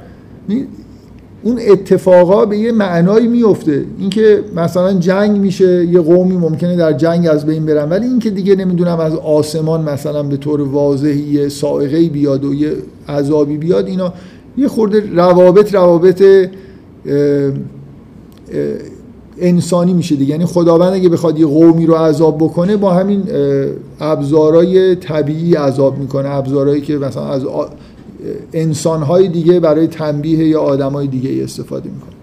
اون اتفاقا به یه معنایی میفته. اینکه مثلا جنگ میشه یه قومی ممکنه در جنگ از بین برن ولی اینکه دیگه نمی‌دونم از آسمان مثلا به طور واضحی یه سائقه بیاد و یه عذابی بیاد اینا یه خورده روابط روابط انسانی میشه دیگه. یعنی خداوند اگه بخواد یه قومی رو عذاب بکنه با همین ابزارهای طبیعی عذاب می‌کنه. ابزارهایی که مثلا از انسانهای دیگه برای تنبیه یا آدمای دیگه استفاده می‌کنه.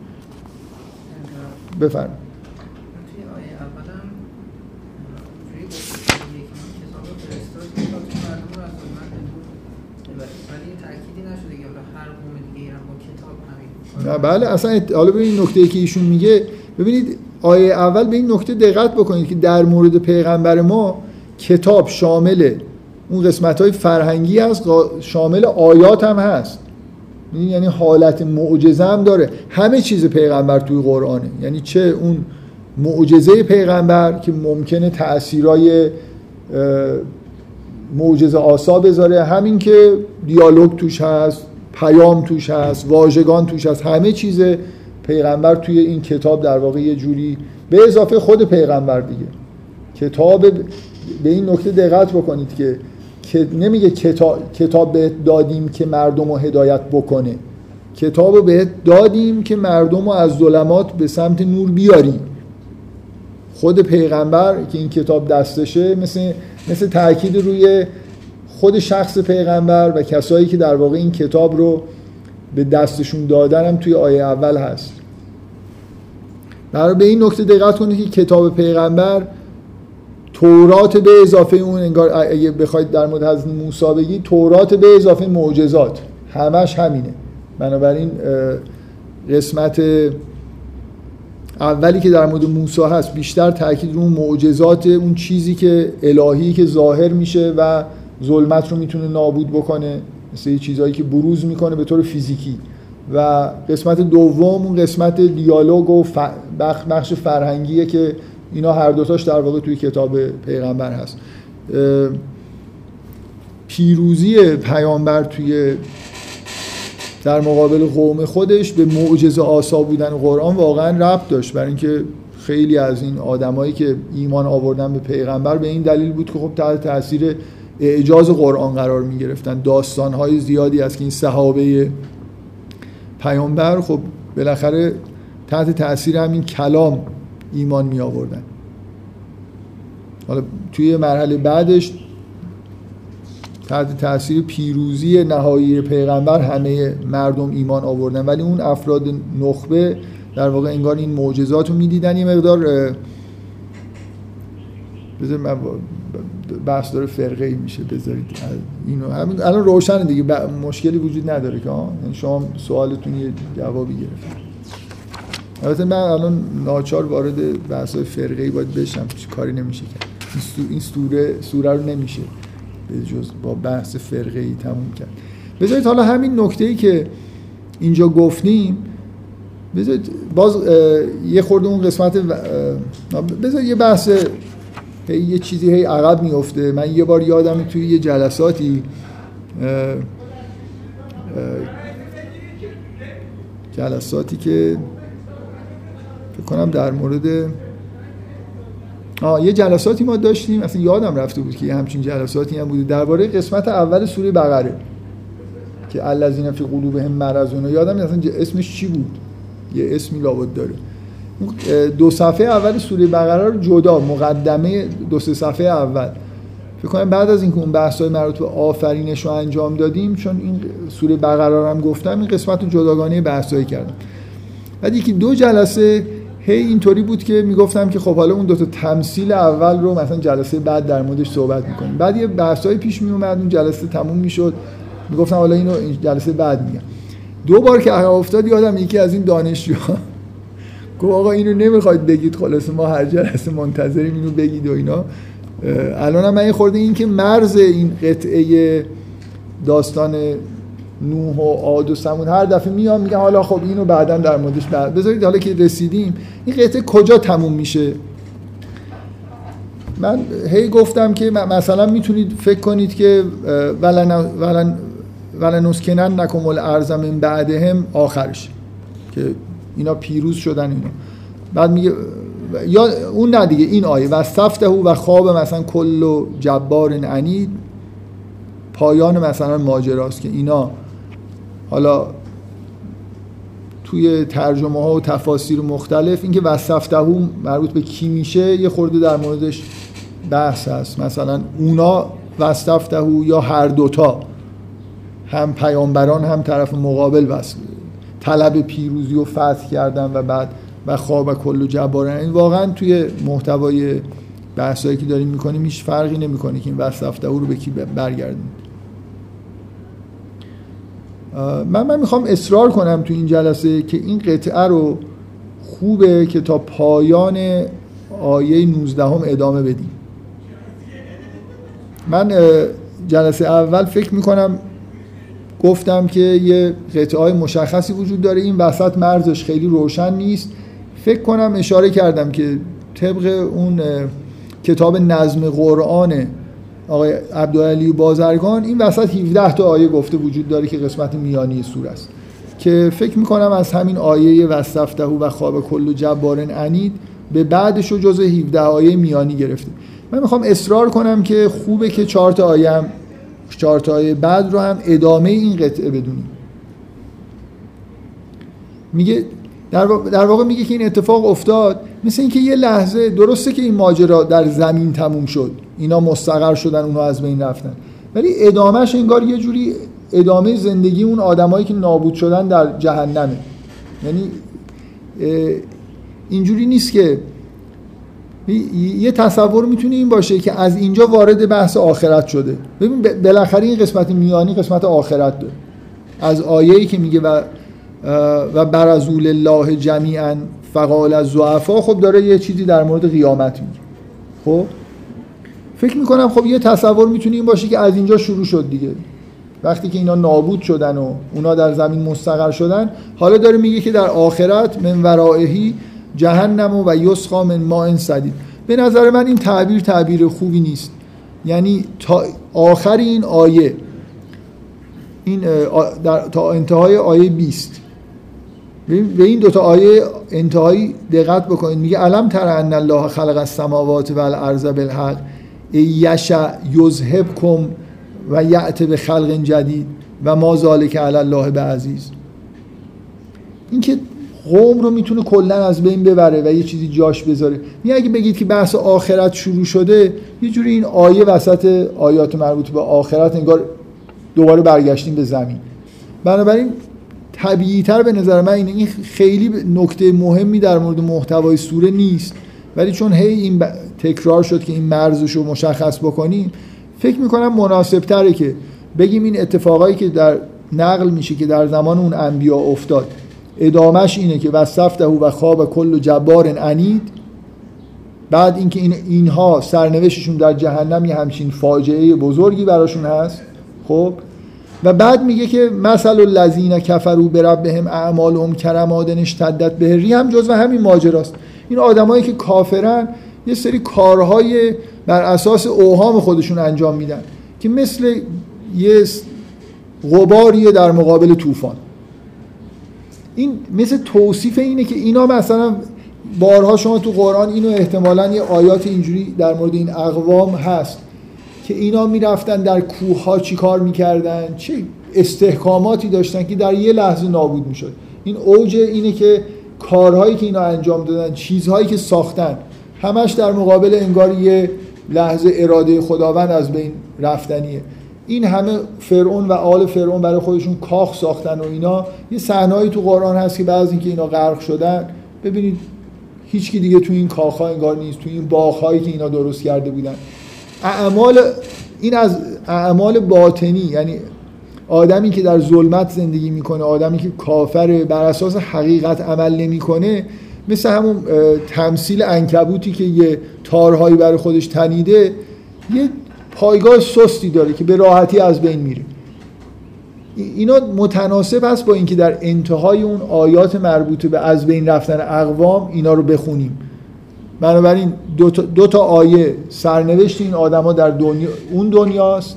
بفرمایید. بله اصلا حالا به این نکته که ایشون میگه ببینید آیه اول به این نکته دقت بکنید که در مورد پیغمبر ما کتاب شامل اون قسمت های فرهنگی هست شامل آیات هم هست. یعنی حالت معجزه هم داره. همه چیز پیغمبر توی قرآنه. یعنی چه اون معجزه پیغمبر که ممکنه تأثیرای معجزه آسا بذاره همین که دیالوگ توش هست. پیام توش هست واژگان توش هست همه چیز پیغمبر توی این کتاب در واقع یه جوری به اضافه خود پیغمبر دیگه. کتاب به این نکته دقت بکنید که نمیگه کتاب, کتاب بهت دادیم که مردم رو هدایت بکنه. کتاب رو بهت دادیم که مردم رو از ظلمات به سمت نور بیاری. خود پیغمبر که این کتاب دستشه مثل, مثل تاکید روی خود شخص پیغمبر و کسایی که در واقع این کتاب رو به دستشون دادن هم توی آیه اول هست. برای به این نکته دقت کنید که کتاب پیغمبر تورات به اضافه اون انگار اگه بخواید در مورد از موسی بگی تورات به اضافه معجزات. همش همینه. بنابراین قسمت اولی که در مورد موسی هست بیشتر تاکید رو معجزات اون چیزی که الهی که ظاهر میشه و ظلمت رو می‌تونه نابود بکنه مثل چیزهایی که بروز می‌کنه به طور فیزیکی. و قسمت دوم اون قسمت دیالوگ و بخش فرهنگیه که اینا هر دوتاش در واقع توی کتاب پیغمبر هست. پیروزی پیامبر توی در مقابل قوم خودش به معجزه آسا بودن قرآن واقعا ربط داشت. برای اینکه خیلی از این آدمایی که ایمان آوردن به پیغمبر به این دلیل بود که خب تحت تاثیر اعجاز قرآن قرار می گرفتن. داستان های زیادی از که این صحابه پیامبر خب بالاخره تحت تاثیر همین کلام ایمان می آوردن. حالا توی مرحله بعدش تحت تاثیر پیروزی نهایی پیغمبر همه مردم ایمان آوردن. ولی اون افراد نخبه در واقع انگار این معجزات رو می‌دیدن. یه مقدار بذار من بحث داره فرقه ای میشه بذارید اینو. همین الان روشن دیگه مشکلی وجود نداره که یعنی شما سوالتون یه جوابی گرفت البته من الان ناچار وارد بحث فرقه باید بشم کاری نمیشه کرد. این سوره سوره رو نمیشه به جز با بحث فرقه ای تموم کرد. بذارید حالا همین نکته ای که اینجا گفتیم بذارید باز یه خورده اون قسمت بذارید یه بحث یه چیزی هی عقب میفته من یه بار یادم توی یه جلساتی جلساتی که فکر کنم در مورد آه یه جلساتی ما داشتیم. اصلا یادم رفته بود که یه همچین جلساتی هم بوده. درباره قسمت اول سوره بقره که الذین فی قلوبهم مرض یادم اصلا اسمش چی بود. یه اسمی لابد داره. دو صفحه اول سوره بقره رو جدا مقدمه دو سه صفحه اول. فکر کنم بعد از اینکه اون بحث های مربوط به آفرینش رو انجام دادیم چون این سوره بقره رو هم گفتم این قسمت رو جداگانه بحثایی کردم. بعد یکی دو جلسه هی اینطوری بود که می‌گفتم که خب حالا اون دو تا تمثیل اول رو مثلا جلسه بعد در موردش صحبت می‌کنیم. بعد یه بحثایی پیش میومد اون جلسه تموم می‌شد. می‌گفتم حالا اینو جلسه بعد میگم. دو بار که افتاد یادم یکی از این دانشجوها گفت آقا اینو نمی‌خواید بگید خلاص ما هر جلسه منتظریم اینو بگید و اینا. الان هم من یه خورده این که مرز این قطعه داستان نوح و عاد و سمون هر دفعه میام میگم حالا خب اینو بعدا در موردش بذارید حالا که رسیدیم. این قطعه کجا تموم میشه؟ من هی گفتم که مثلا می‌تونید فکر کنید که ولن ولن ولنسکنن نکم الارض من بعدهم آخرش که اینا پیروز شدن اینا. بعد میگه یا اون نه دیگه این آیه و صفته و خواب مثلا کل و جبار عنید. پایان مثلا ماجراست که اینا حالا توی ترجمه ها و تفاسیر مختلف اینکه وصفته مربوط به کی میشه یه خورده در موردش بحث هست. مثلا اونا وصفته یا هر دوتا هم پیامبران هم طرف مقابل وصل. طلب پیروزی و فتح کردن و بعد و خواب و کل جبارن این واقعا توی محتوای بحثایی که داریم می‌کنیم هیچ فرقی نمی‌کنه که این وصف رو به کی برگردیم من من می‌خوام اصرار کنم تو این جلسه که این قطعه رو خوبه که تا پایان آیه 19 هم ادامه بدیم. من جلسه اول فکر می‌کنم گفتم که یه قطعه مشخصی وجود داره. این وسط مرزش خیلی روشن نیست. فکر کنم اشاره کردم که طبق اون کتاب نظم قرآن آقای عبدالعلی بازرگان این وسط 17 تا آیه گفته وجود داره که قسمت میانی سور است. که فکر می‌کنم از همین آیه وصفته و خواب کل و جبارن عنید به بعدش رو جز 17 آیه میانی گرفته. من می‌خوام اصرار کنم که خوبه که چهار تا آیه هم چهار آیه بعد رو هم ادامه این قطعه بدونیم. میگه در واقع, در واقع میگه که این اتفاق افتاد مثل اینکه یه لحظه درسته که این ماجرا در زمین تموم شد اینا مستقر شدن اونها از بین رفتن ولی ادامهش انگار یه جوری ادامه زندگی اون آدمایی که نابود شدن در جهنمه. یعنی اینجوری نیست که یه تصور می‌تونه این باشه که از اینجا وارد بحث آخرت شده. ببین بالاخره این قسمت میانی قسمت آخرت داره. از آیه‌ای که میگه و و برزول الله جمیعا فقال از زعفا خب داره یه چیزی در مورد قیامت میگه. خب؟ فکر می‌کنم خب یه تصور می‌تونه این باشه که از اینجا شروع شد دیگه. وقتی که اینا نابود شدن و اونا در زمین مستقر شدن حالا داره میگه که در آخرت من ورائهی جهنم و یسقا من ماء سدید. به نظر من این تعبیر تعبیر خوبی نیست. یعنی تا آخر این آیه این در تا انتهای آیه 20 به این دوتا آیه انتهایی دقت بکنید. میگه علم تر ان الله خلق السماوات و الارض بالحق یشع یذهبکم و یعت به خلق جدید و ما ذالک علی الله به عزیز اینکه قوم رو می‌تونه کلا از بین ببره و یه چیزی جاش بذاره. یعنی اگه بگید که بحث آخرت شروع شده یه جوری این آیه وسط آیات مربوط به آخرت انگار دوباره برگشتیم به زمین. بنابراین طبیعی تر به نظر من اینه. این خیلی نکته مهمی در مورد محتوای سوره نیست. ولی چون هی این تکرار شد که این مرزش رو مشخص بکنیم فکر می‌کنم مناسب تره که بگیم این اتفاقایی که در نقل میشه که در زمان اون انبیا افتاد ادامش اینه که وصفته و خواب کل جبار عنید. بعد اینکه این اینها سرنوشتشون در جهنم یه همچین فاجعه بزرگی براشون هست خب؟ و بعد میگه که مثل الذین کفروا بربهم اعمالهم کرمادن اشتدت به هم جزو همین ماجراست. این آدمایی که کافرن یه سری کارهای بر اساس اوهام خودشون انجام میدن که مثل یه غباریه در مقابل طوفان. این مثل توصیف اینه که اینا مثلا بارها شما تو قرآن اینو احتمالا یه آیات اینجوری در مورد این اقوام هست که اینا می‌رفتن در کوه ها چی کار می‌کردن؟ چه استحکاماتی داشتن که در یه لحظه نابود می‌شد. این اوج اینه که کارهایی که اینا انجام دادن چیزهایی که ساختن همش در مقابل انگار یه لحظه اراده خداوند از بین رفتنیه. این همه فرعون و آل فرعون برای خودشون کاخ ساختن و اینا یه صحنه‌ای تو قرآن هست که بعضی اینکه اینا غرق شدن ببینید هیچکی دیگه تو این کاخ انگار نیست تو این باغ که اینا درست کرده بودن. اعمال این از اعمال باطنی یعنی آدمی که در ظلمت زندگی می‌کنه آدمی که کافر بر اساس حقیقت عمل نمی‌کنه مثل همون تمثیل انکبوتی که یه تارهایی برای خودش تنیده یه پایگاه سستی داره که به راحتی از بین میره. اینا متناسب است با اینکه در انتهای اون آیات مربوطه به از بین رفتن اقوام اینا رو بخونیم. بنابراین دو تا, دو تا آیه سرنوشت این آدما در دنیا اون دنیاست.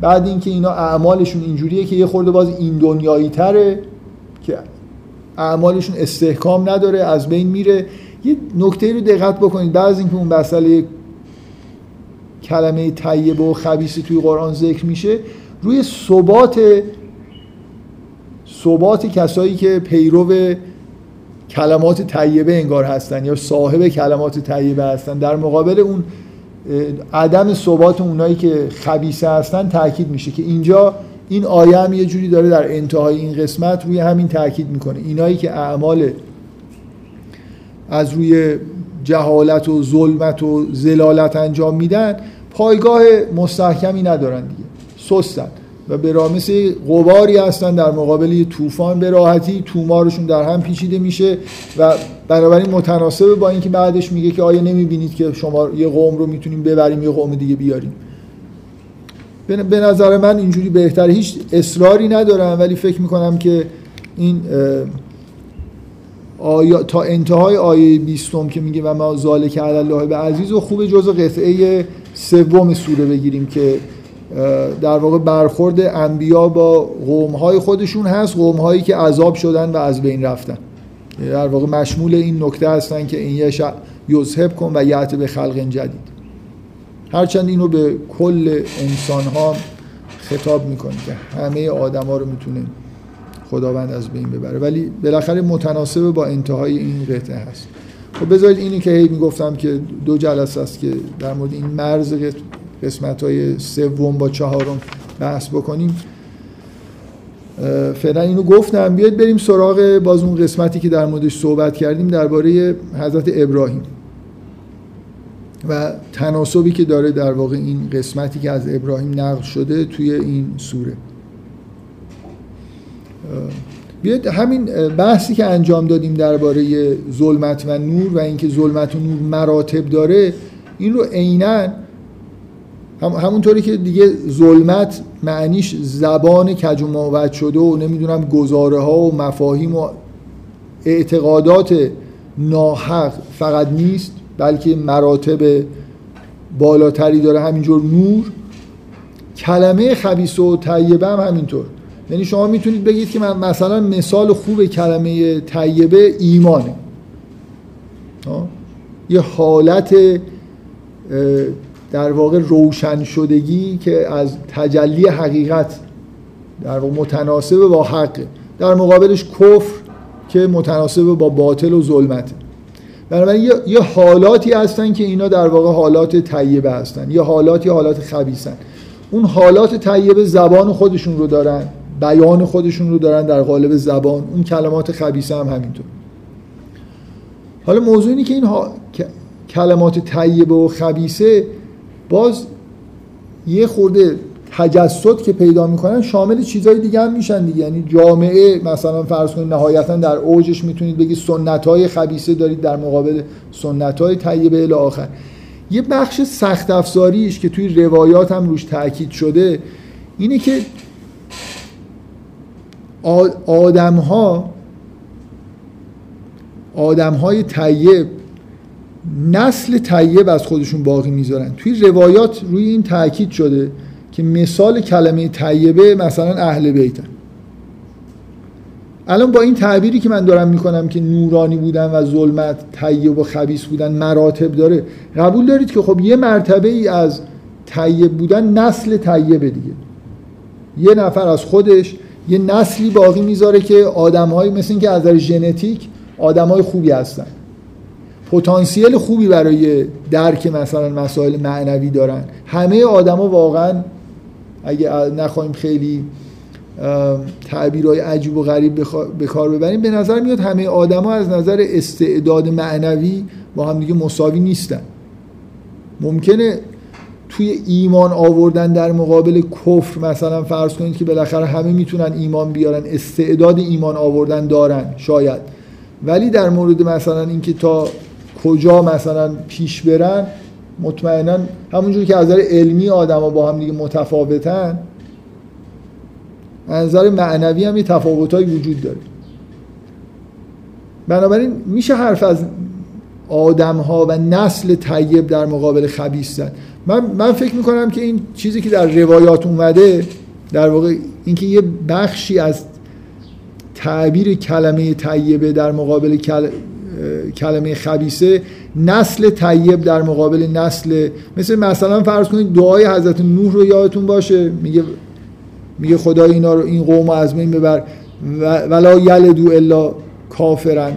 بعد اینکه اینا اعمالشون اینجوریه که یه خورده باز این دنیایی تره که اعمالشون استحکام نداره از بین میره. یه نکته رو دقت بکنید. بعد اینکه اون مسئله کلمه طیب و خبیث توی قرآن ذکر میشه روی ثبات ثبات کسایی که پیرو کلمات طیبه انگار هستن یا صاحب کلمات طیبه هستن در مقابل اون عدم ثبات اونایی که خبیسه هستن تاکید میشه که اینجا این آیه هم یه جوری داره در انتهای این قسمت روی همین تاکید می‌کنه. اینایی که اعمال از روی جهالت و ظلمت و زلالت انجام میدن پایگاه مستحکمی ندارن دیگه. سستن. و به مثل غباری هستن در مقابل طوفان به راحتی تومارشون در هم پیچیده میشه و بنابراین متناسبه با اینکه بعدش میگه که آیا نمی‌بینید که شما یه قوم رو می‌تونیم ببریم یه قوم دیگه بیاریم. به نظر من اینجوری بهتر هیچ اصراری ندارم ولی فکر می‌کنم که این آیا تا انتهای آیه 20 که میگه و ما ذالک علی الله به عزیز و خوب جزء قطعه سوم سوره بگیریم که در واقع برخورد انبیا با قوم های خودشون هست قوم هایی که عذاب شدن و از بین رفتن. در واقع مشمول این نکته هستن که این یش یذهب کن و یعت به خلق جدید. هرچند اینو به کل انسان ها خطاب می‌کنه که همه آدما رو می‌تونه خداوند از بین ببره. ولی بالاخره متناسب با انتهای این قطعه هست. خب بذارید اینی که هی می‌گفتم که دو جلسه است که در مورد این مرز قسمت های سوم با چهارم بحث بکنیم. فعلا اینو گفتم. بیاید بریم سراغ باز اون قسمتی که در موردش صحبت کردیم درباره حضرت ابراهیم و تناسبی که داره در واقع این قسمتی که از ابراهیم نقل شده توی این سوره. بیاید همین بحثی که انجام دادیم درباره ظلمت و نور و اینکه ظلمت و نور مراتب داره این رو عینا هم همونطوری که دیگه ظلمت معنیش زبان کج و شده و نمی‌دونم گزاره ها و مفاهیم و اعتقادات ناحق فقط نیست بلکه مراتب بالاتری داره. همینجور نور کلمه خبیس و طیبه هم همینطور. یعنی شما می‌تونید بگید که من مثلا مثال خوب کلمه طیبه ایمانه. یه حالت در واقع روشن شدگی که از تجلی حقیقت در واقع متناسب با حق در مقابلش کفر که متناسب با باطل و ظلمت بنابراین یه حالاتی هستن که اینا در واقع حالات طیبه هستن. یه حالاتی حالات خبیثن. اون حالات طیبه زبان خودشون رو دارن. بیان خودشون رو دارن در قالب زبان. اون کلمات خبیثه هم همینطور. حالا موضوع اینه که این کلمات طیبه و خبیثه باز یه خورده تجسد که پیدا می‌کنن شامل چیزهای دیگه هم میشن دیگه. یعنی جامعه مثلا فرض کنید نهایتا در اوجش می‌تونید بگید سنت های خبیسه دارید در مقابل سنت های طیبه الی آخر. یه بخش سخت افزاریش که توی روایات هم روش تاکید شده اینه که آدم ها آدم های طیب نسل طیب از خودشون باقی می‌ذارن. توی روایات روی این تاکید شده که مثال کلمه طیبه مثلا اهل بیتن الان با این تعبیری که من دارم می‌کنم که نورانی بودن و ظلمت طیب و خبیس بودن مراتب داره قبول دارید که خب یه مرتبه ای از طیب بودن نسل طیبه دیگه. یه نفر از خودش یه نسلی باقی می‌ذاره که آدمهایی مثل این که از نظر ژنتیک آدمای خوبی هستن. پتانسیل خوبی برای درک مثلا مسائل معنوی دارن. همه آدما واقعا اگه نخواهیم خیلی تعبیرهای عجیب و غریب به کار ببریم به نظر میاد همه آدما از نظر استعداد معنوی با هم دیگه مساوی نیستن. ممکنه توی ایمان آوردن در مقابل کفر مثلا فرض کنید که بالاخره همه می‌تونن ایمان بیارن استعداد ایمان آوردن دارن شاید. ولی در مورد مثلا اینکه تا کجا مثلا پیش برن مطمئنا همونجوری که از نظر علمی آدما با هم دیگه متفاوتن از نظر معنوی هم یه تفاوتایی وجود داره. بنابراین میشه حرف از آدم ها و نسل طیب در مقابل خبیث زد. من, من فکر می‌کنم که این چیزی که در روایات اومده در واقع اینکه یه بخشی از تعبیر کلمه طیبه در مقابل کلمه خبیسه نسل طیب در مقابل نسل مثل مثلا فرض کنید دعای حضرت نوح رو یادتون باشه میگه میگه خدای اینا رو این قوم از بین ببر ولا یلدو الا کافرن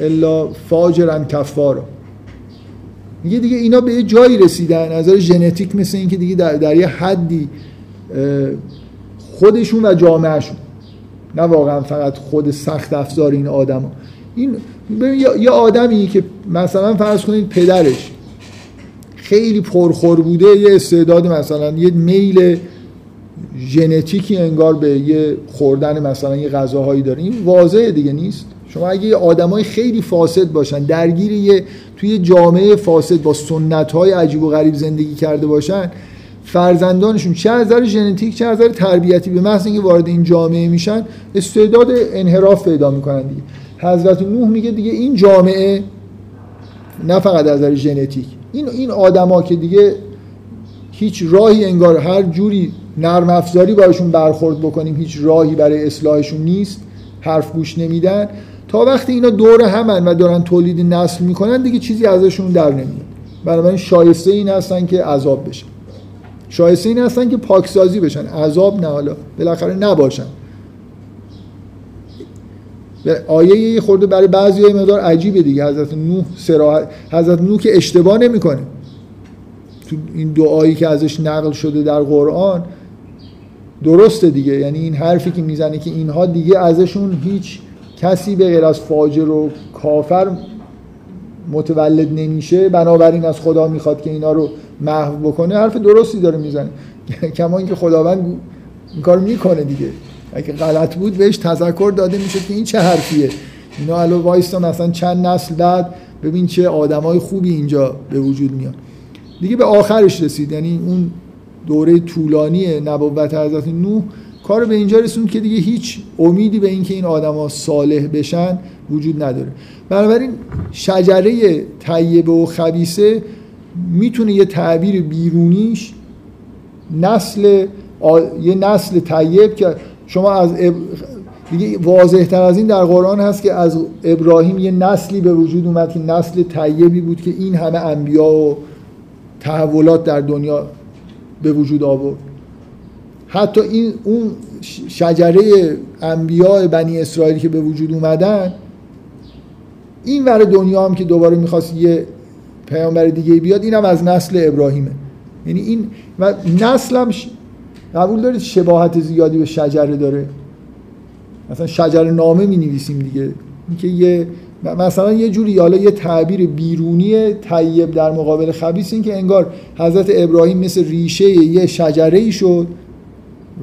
الا فاجرن کفارا. میگه دیگه اینا به یه جایی رسیدن. از نظر ژنتیک مثل اینکه دیگه در, در یه حدی خودشون و جامعهشون. نه واقعا فقط خود سخت افزار این آدم این یه آدمی که مثلا فرض کنید پدرش خیلی پرخور بوده یه استعداد مثلا یه میل ژنتیکی انگار به یه خوردن مثلا یه غذاهایی داره. این واضحه دیگه نیست؟ شما اگه یه آدمای خیلی فاسد باشن درگیر یه توی جامعه فاسد با سنت های عجیب و غریب زندگی کرده باشن فرزندانشون چه از نظر ژنتیک چه از نظر تربیتی به محض اینکه وارد این جامعه میشن استعداد انحراف پیدا می‌کنن دیگه. حضرت نوح میگه دیگه این جامعه نه فقط از نظر ژنتیک این این آدما که دیگه هیچ راهی انگار هر جوری نرم افزاری باشون برخورد بکنیم هیچ راهی برای اصلاحشون نیست حرف گوش نمیدن. تا وقتی اینا دور همن و دارن تولید نسل می‌کنن دیگه چیزی ازشون در نمیاد. بنابراین شایسته این هستن که عذاب بشن. شایسته این هستن که پاکسازی بشن. عذاب نه حالا بالاخره نباشن. آیه یه خورده برای بعضی های مدار عجیبه دیگه. حضرت نوح سراحت حضرت نوح که اشتباه نمی‌کنه. تو این دعایی که ازش نقل شده در قرآن درسته دیگه. یعنی این حرفی که می‌زنه که اینها دیگه ازشون هیچ کسی به غیر از فاجر و کافر متولد نمیشه بنابراین از خدا می‌خواد که اینا رو محو بکنه حرف درستی داره می‌زنه. [LAUGHS] کما اینکه خداوند این کار می‌کنه دیگه. اگه غلط بود بهش تذکر داده میشه که این چه حرفیه. اینا الان وایستا مثلا چند نسل بعد ببین چه آدمای خوبی اینجا به وجود میاد دیگه به آخرش رسید. یعنی اون دوره طولانی نبوت حضرت نوح. کار به اینجا رسوند که دیگه هیچ امیدی به اینکه این آدما صالح بشن وجود نداره. بنابراین شجره طیبه و خبیسه می‌تونه یه تعبیر بیرونیش نسل یه نسل طیب که شما از دیگه واضح تر از این در قرآن هست که از ابراهیم یه نسلی به وجود اومد که نسل طیبی بود که این همه انبیا و تحولات در دنیا به وجود آورد. حتی این اون شجره انبیاء بنی اسرائیل که به وجود اومدن این ور دنیا هم که دوباره می‌خواست یه پیامبر دیگه بیاد اینم از نسل ابراهیمه. یعنی این و نسل هم قبول دارید شباهت زیادی به شجره داره؟ مثلا شجر نامه می نویسیم دیگه. اینکه یه مثلا یه جوری حالا یه تعبیر بیرونی طیب در مقابل خبیث این که انگار حضرت ابراهیم مثل ریشه یه شجره ای شد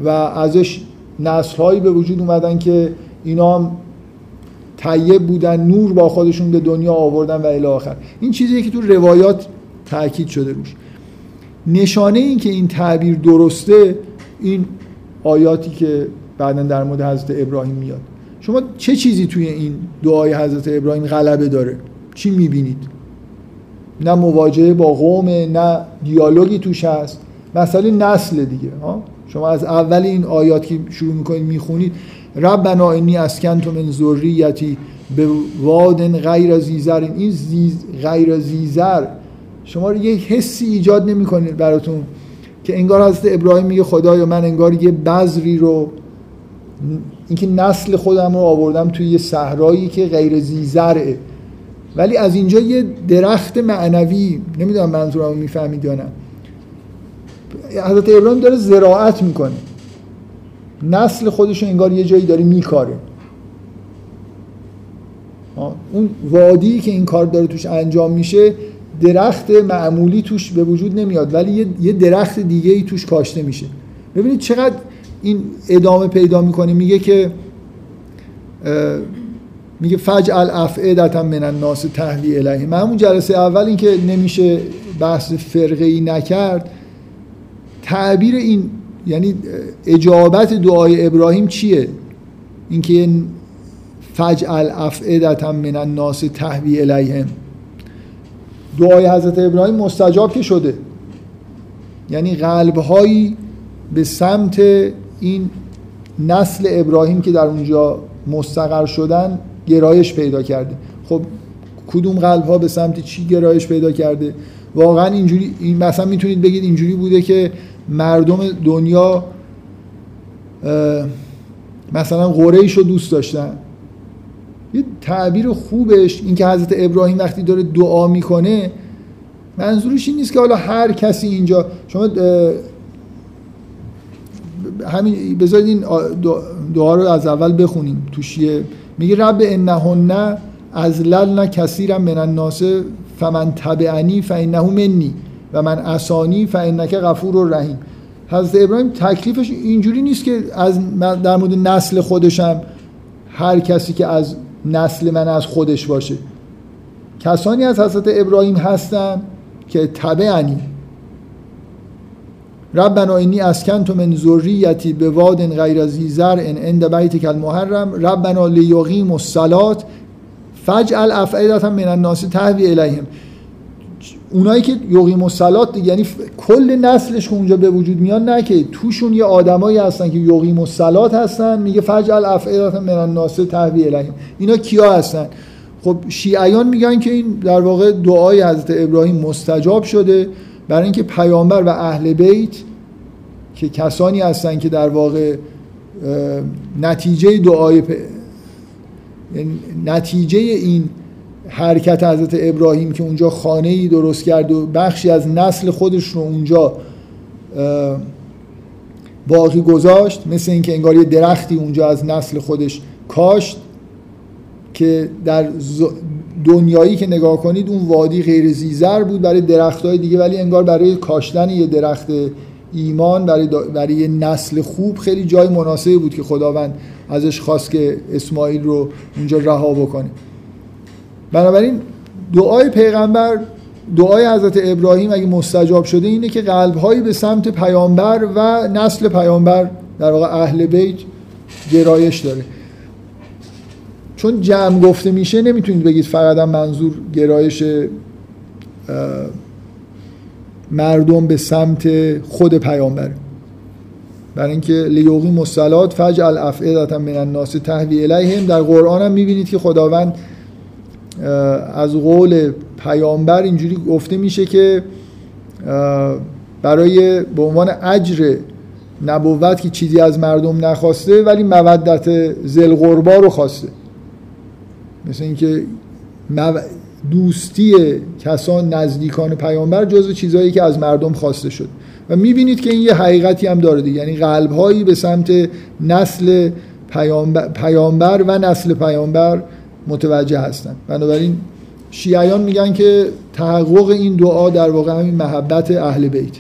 و ازش نسلهایی به وجود اومدن که اینا هم طیب بودن نور با خودشون به دنیا آوردن و الی آخر. این چیزی که تو روایات تاکید شده روش. نشانه این که این تعبیر درسته این آیاتی که بعدا در مورد حضرت ابراهیم میاد. شما چه چیزی توی این دعای حضرت ابراهیم غلبه داره؟ چی می‌بینید؟ نه مواجهه با قوم نه دیالوگی توش هست. مسئله نسل دیگه ها؟ شما از اول این آیات که شروع می‌کنید می‌خونید ربنا انی اسکنت من ذریتی به وادن غیر زیزر این زیز غیر زیزر شما یه حسی ایجاد نمی‌کنید براتون که انگار حضرت ابراهیم میگه خدایا من انگار یه بذری رو اینکه نسل خودم رو آوردم توی یه صحرایی که غیر زیزرعه ولی از اینجا یه درخت معنوی نمی‌دونم منظورم می‌فهمید یا نه. حضرت ابراهیم داره زراعت می‌کنه. نسل خودش انگار یه جایی داره میکاره. اون وادی که این کار داره توش انجام میشه درخت معمولی توش به وجود نمیاد ولی یه درخت دیگه ای توش کاشته میشه. ببینید چقدر این ادامه پیدا می‌کنه. میگه که میگه فجعل افعدتا من الناس تهوی الیه. من همون جلسه اول اینکه نمیشه بحث فرقه ای نکرد. تعبیر این یعنی اجابت دعای ابراهیم چیه؟ اینکه فجعل افعدتا من الناس تهوی الیهم. دعای حضرت ابراهیم مستجاب که شده. یعنی قلبهایی به سمت این نسل ابراهیم که در اونجا مستقر شدن گرایش پیدا کرده. خب کدوم قلب ها به سمت چی گرایش پیدا کرده؟ واقعا اینجوری این مثلا می‌تونید بگید اینجوری بوده که مردم دنیا مثلا قریش رو دوست داشتن. یه تعبیر خوبش این که حضرت ابراهیم وقتی داره دعا می‌کنه منظورش این نیست که حالا هر کسی اینجا شما همین بذارید این دعا رو از اول بخونیم توشیه میگه رب انهن از للن کثیرا من الناس فمن تبعنی فانه منی. و من اسانی فانک غفور رحیم حضرت ابراهیم تکلیفش اینجوری نیست که از در مورد نسل خودشم هر کسی که از نسل من از خودش باشه. کسانی از حضرت ابراهیم هستن که تبعنی. ربنا انی اسکنت من ذریتی به واد غیر ذی زرع عند بیتک المحرم. ربنا لیقیم الصلاه فجعل افئده من الناس تهوی الیهم. اونایی که یقیم الصلات یعنی کل نسلش که اونجا به وجود میاد نه که توشون یه آدمایی هستن که یقیم الصلات هستن میگه فجعل افئده من الناس تهوی الیهم اینا کیا هستن؟ خب شیعیان میگن که این در واقع دعای حضرت ابراهیم مستجاب شده برای اینکه پیامبر و اهل بیت که کسانی هستن که در واقع نتیجه دعای یعنی نتیجه این حرکت حضرت ابراهیم که اونجا خانه ای درست کرد و بخشی از نسل خودش رو اونجا باقی گذاشت مثل اینکه انگار یه درختی اونجا از نسل خودش کاشت که در دنیایی که نگاه کنید اون وادی غیر زیزر بود برای درخت های دیگه ولی انگار برای کاشتن یه درخت ایمان برای, برای نسل خوب خیلی جای مناسبی بود که خداوند ازش خواست که اسماعیل رو اونجا رها بکنه. بنابراین دعای پیغمبر دعای حضرت ابراهیم اگه مستجاب شده اینه که قلبهایی به سمت پیامبر و نسل پیامبر در واقع اهل بیت گرایش داره. چون جمع گفته میشه نمی‌تونید بگید فقط منظور گرایش مردم به سمت خود پیامبر برای اینکه لیوقی مسلات فجعل افعدتا من الناس تهوی الیهم در قرآن هم می‌بینید که خداوند از قول پیامبر اینجوری گفته میشه که برای به عنوان اجر نبوت که چیزی از مردم نخواسته ولی مودت زلغربا رو خواسته. مثل اینکه دوستی کسان نزدیکان پیامبر جزو چیزهایی که از مردم خواسته شد. و می‌بینید که این یه حقیقتی هم داره دیگه. یعنی قلبهایی به سمت نسل پیامبر, پیامبر و نسل پیامبر متوجه هستن. بنابراین شیعیان میگن که تحقق این دعا در واقع همین محبت اهل بیت.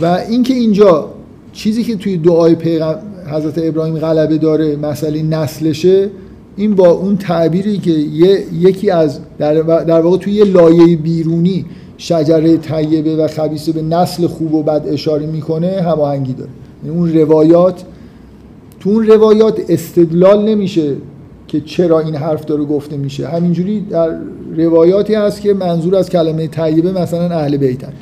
و اینکه اینجا چیزی که توی دعای پیغم حضرت ابراهیم غلبه داره مسئله نسلشه این با اون تعبیری که یکی از در, در واقع توی یه لایه بیرونی شجره طیبه و خبیسه به نسل خوب و بد اشاره می‌کنه هماهنگی داره. یعنی اون روایات تو اون روایات استدلال نمیشه که چرا این حرف داره گفته میشه. همینجوری در روایاتی هست که منظور از کلمه طیبه مثلا اهل بیتن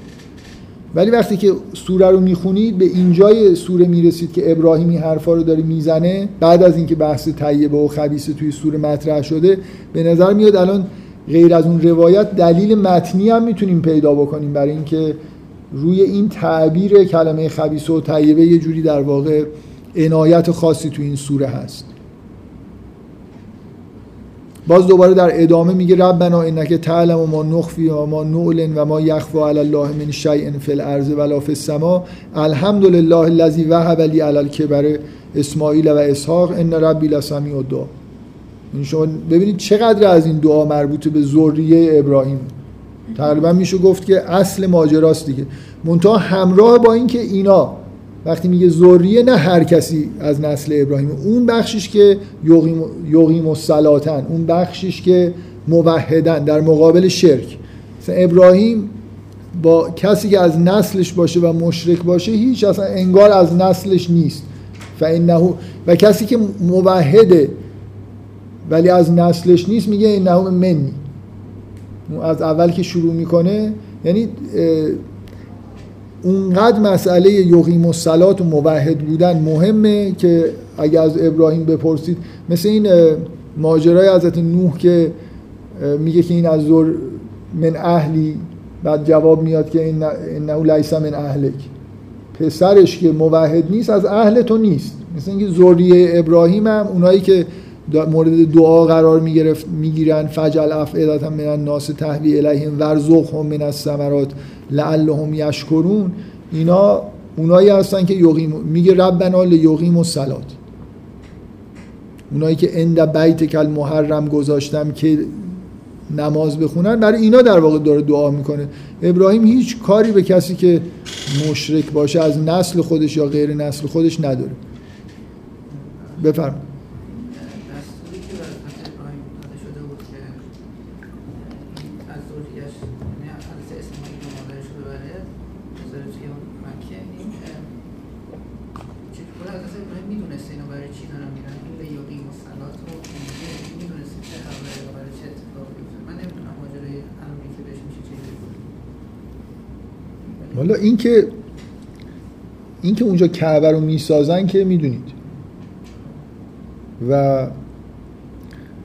ولی وقتی که سوره رو می‌خونید به اینجای سوره می‌رسید که ابراهیمی حرفا رو داره می‌زنه بعد از اینکه بحث طیبه و خبیسه توی سوره مطرح شده به نظر میاد الان غیر از اون روایت دلیل متنی هم می‌تونیم پیدا بکنیم برای اینکه روی این تعبیر کلمه خبیسه و طیبه یه جوری در واقع عنایت خاصی توی این سوره هست. باز دوباره در ادامه میگه ربنا انک تعلم و ما نخفی و ما نعلن و ما یخفا علی الله من شیء فی الارض ولا فی السما. الحمدلله الذی وهب لی علی الکبر اسماعیل و اسحاق. ان ربی لسمیع الدعا. این شما ببینید چقدر از این دعا مربوط به ذریه ابراهیم. تقریبا میشه گفت که اصل ماجراست دیگه. منتها همراه با اینکه اینا وقتی میگه ذریه نه هر کسی از نسل ابراهیم اون بخشش که یقیم و سلاتن اون بخشش که موحدن در مقابل شرک. مثلا ابراهیم با کسی که از نسلش باشه و مشرک باشه هیچ اصلا انگار از نسلش نیست. فانه و کسی که موحده ولی از نسلش نیست میگه انه منی از اول که شروع می‌کنه یعنی اونقدر مسئله یقیم و سلات و موحد بودن مهمه که اگه از ابراهیم بپرسید مثل این ماجرای حضرت نوح که میگه که این از زور من اهلی بعد جواب میاد که این انه لیس من اهلک. پسرش که موحد نیست از اهل تو نیست. مثل اینکه ذریه ابراهیم هم اونایی که مورد دعا قرار می‌گیرن فجل افعدتا من الناس تهوی الیهم ورزقهم من الثمرات لعلهم یشکرون. اینا اونایی هستن که یقیم میگه ربنا لیقیم و سلات اونایی که اند بیت کل محرم گذاشتم که نماز بخونن برای اینا در واقع داره دعا می‌کنه. ابراهیم هیچ کاری به کسی که مشرک باشه از نسل خودش یا غیر نسل خودش نداره. بفرمایید. اینکه اینکه اونجا کعبه رو می‌سازن که می‌دونید. و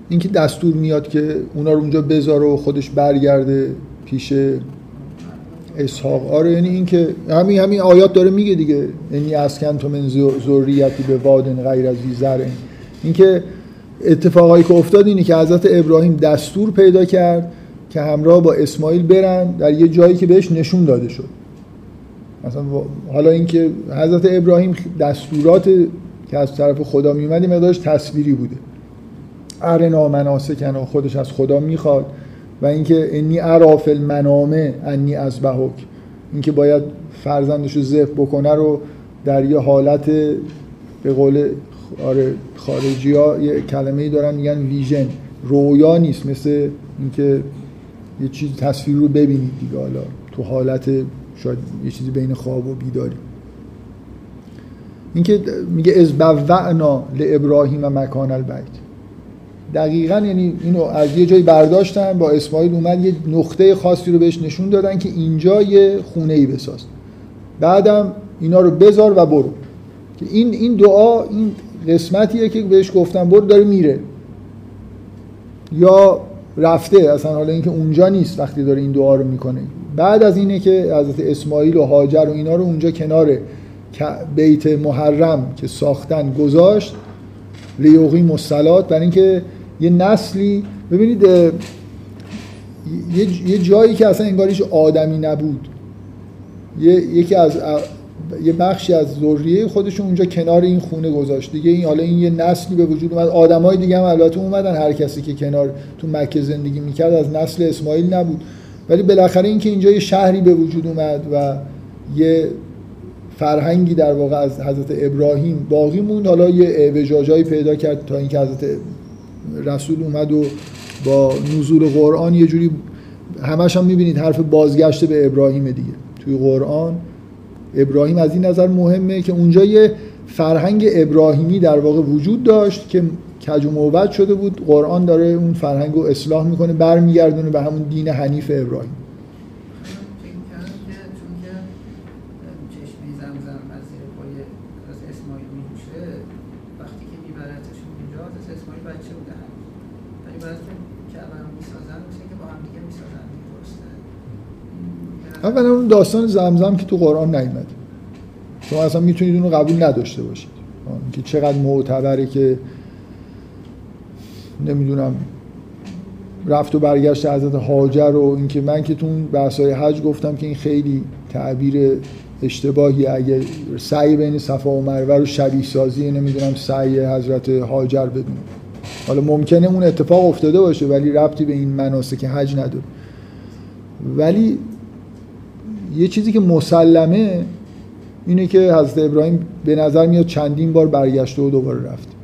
اینکه دستور میاد که اونا رو اونجا بذاره و خودش برگرده پیش اسحاق. آره یعنی اینکه همین همین آیات داره میگه دیگه. یعنی اسکن تو من ذریتی به وادن غیر از زرع. اینکه اتفاقایی که افتاد اینه که حضرت ابراهیم دستور پیدا کرد که همراه با اسماعیل برن در یه جایی که بهش نشون داده شد. مثلا حالا اینکه حضرت ابراهیم دستورات که از طرف خدا میومد مقدارش تصویری بوده. ارنا مناسکن و خودش از خدا می‌خواد و اینکه انی عراف المنامه انی از بهک اینکه باید فرزندش رو ذبح بکنه رو در یه حالت به قول آره خارجی ها یه کلمه ای دارن میگن ویژن. رویا نیست مثل اینکه یه چیز تصویر رو ببینید دیگه حالا تو حالت شاید یه چیزی بین خواب و بیداری. اینکه میگه از بوعنا لابراهیم و مکان البیت. دقیقا یعنی اینو از یه جایی برداشتن با اسماعیل اومد یه نقطه خاصی رو بهش نشون دادن که اینجا یه خونه ای بساز. بعدم اینا رو بذار و برو. که این این دعا این قسمتیه که بهش گفتن برو داره میره. یا رفته اصلا حالا اینکه اونجا نیست وقتی داره این دعا رو می‌کنه. بعد از اینه که حضرت اسماعیل و هاجر و اینا رو اونجا کنار بیت محرم که ساختن گذاشت لیوغی مسلات برای اینکه یه نسلی ببینید یه جایی که اصلا انگاریش آدمی نبود. یکی از یه بخشی از ذریه خودشون اونجا کنار این خونه گذاشت. دیگه این حالا این یه نسلی به وجود اومد. آدمای دیگه هم البته اومدن. هر کسی که کنار تو مکه زندگی می‌کرد از نسل اسماعیل نبود. ولی بالاخره اینکه اینجا یه شهری به وجود اومد و یه فرهنگی در واقع از حضرت ابراهیم باقی موند حالا یه اعوجاجایی پیدا کرد تا اینکه حضرت رسول اومد و با نزول قرآن یه جوری همش هم می‌بینید حرف بازگشت به ابراهیم دیگه. توی قرآن ابراهیم از این نظر مهمه که اونجا یه فرهنگ ابراهیمی در واقع وجود داشت که کج و شده بود. قرآن داره اون فرهنگ رو اصلاح می‌کنه برمیگردونه به همون دین حنیف ابراهیم. اولا اون داستان زمزم که تو قرآن نیومده. شما اصلا می‌تونید اون رو قبول نداشته باشید. که چقدر معتبره که نمی‌دونم رفت و برگشت حضرت هاجر و اینکه من که تو بحثای حج گفتم که این خیلی تعبیر اشتباهی. اگه سعی بین صفا و مروه رو شبیه سازی نمی‌دونم سعی حضرت هاجر بدونم حالا ممکنه اون اتفاق افتاده باشه ولی ربطی به این مناسک حج نداره. ولی یه چیزی که مسلمه اینه که حضرت ابراهیم به نظر میاد چندین بار برگشته و دوباره رفت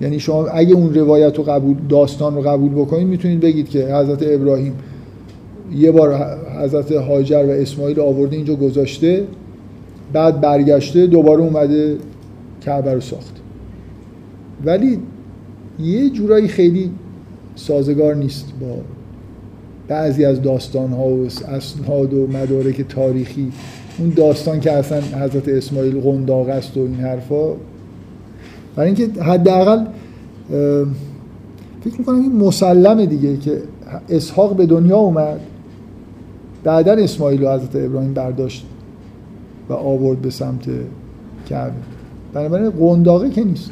یعنی شما اگه اون روایت رو قبول داستان رو قبول بکنید می‌تونید بگید که حضرت ابراهیم یه بار حضرت هاجر و اسماعیل آورده اینجا گذاشته بعد برگشته دوباره اومده کعبه رو ساخت. ولی یه جورایی خیلی سازگار نیست با بعضی از داستان ها و اسناد و مدارک تاریخی. اون داستان که اصلا حضرت اسماعیل قنداق است و این حرفا برای اینکه حداقل فکر می‌کنم این مسلمه دیگه که اسحاق به دنیا اومد بعدا اسماعیل و حضرت ابراهیم برداشت و آورد به سمت کعبه. بنابراین قنداقه که نیست.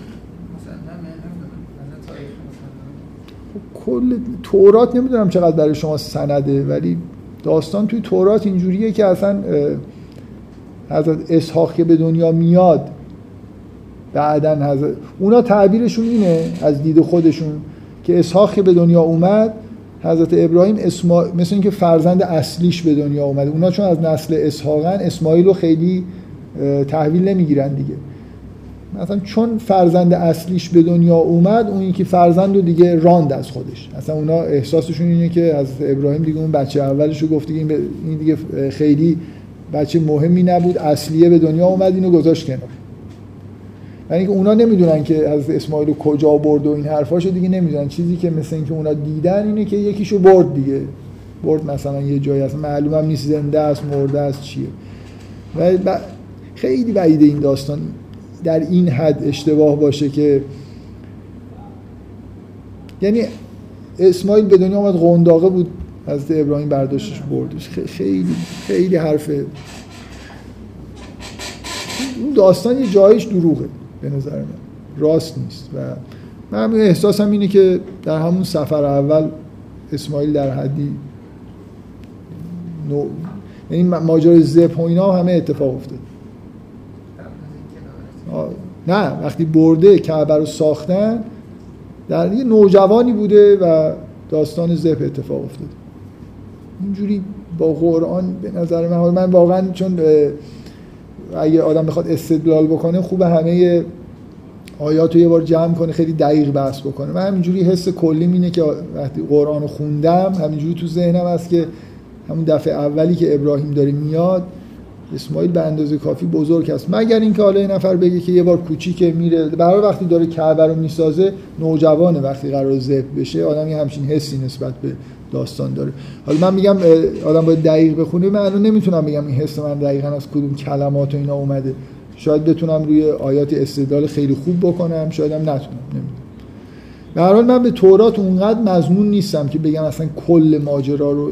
کل تورات نمی‌دونم چقدر برای شما سنده ولی داستان توی تورات اینجوریه که اصلا حضرت اسحاق که به دنیا میاد بعدا حضرت اونا تعبیرشون اینه از دید خودشون که اسحاق به دنیا اومد حضرت ابراهیم اسما... مثل اینکه فرزند اصلیش به دنیا اومده. اونا چون از نسل اسحاقن اسماعیل رو خیلی تحویل نمی‌گیرن دیگه. مثلا چون فرزند اصلیش به دنیا اومد اون یکی فرزند رو دیگه راند از خودش. اصلا اونا احساسشون اینه که از ابراهیم دیگه اون بچه اولش رو گفته این, این دیگه خیلی بچه مهمی نبود اصلیه به دنیا اومد اینو گذاشت کنار. یعنی که اونا نمی‌دونن که از اسماعیل کجا برد و این حرفاشو دیگه نمی‌دونن. چیزی که مثل اینکه اونا دیدن اینه که یکیشو برد دیگه. برد مثلا یه جایی اصلا معلومم نیست زنده است مرده است چیه. و خیلی بعید این داستان. در این حد اشتباه باشه که یعنی اسماعیل به دنیا آمد قنداقه بود از ابراهیم برداشتش بردش خیلی خیلی حرفه. اون داستان یه جایش دروغه. به نظر من. راست نیست. و من احساسم اینه که در همون سفر اول اسماعیل در حدی نو... یعنی ماجرای زپ و اینا همه اتفاق افتاد. نه وقتی برده کعبه رو ساختن در یه نوجوانی بوده و داستان زپ اتفاق افتاد. اینجوری با قرآن به نظر من من واقعا چون اگه آدم بخواد استدلال بکنه خوب همه آیات رو یه بار جمع کنه خیلی دقیق بحث بکنه. من همینجوری حس کلیم اینه که وقتی قرآن رو خوندم همینجوری تو ذهنم هست که همون دفعه اولی که ابراهیم داره میاد اسماعیل به اندازه کافی بزرگ است. مگر اینکه حالا یه نفر بگه که یه بار کوچیکه میره. برای وقتی داره کعبه رو می‌سازه نوجوانه وقتی قرار ذبح بشه آدمی همچین حسی نسبت به داستان داره. حالا من میگم آدم باید دقیق بخونه. من الان نمی‌تونم بگم این حس من دقیقا از کدوم کلمات و اینا اومده. شاید بتونم روی آیات استدلال خیلی خوب بکنم شاید هم نتونم نمی‌دونم. به هر حال من به تورات اونقدر مضمون نیستم که بگم اصلا کل ماجرا رو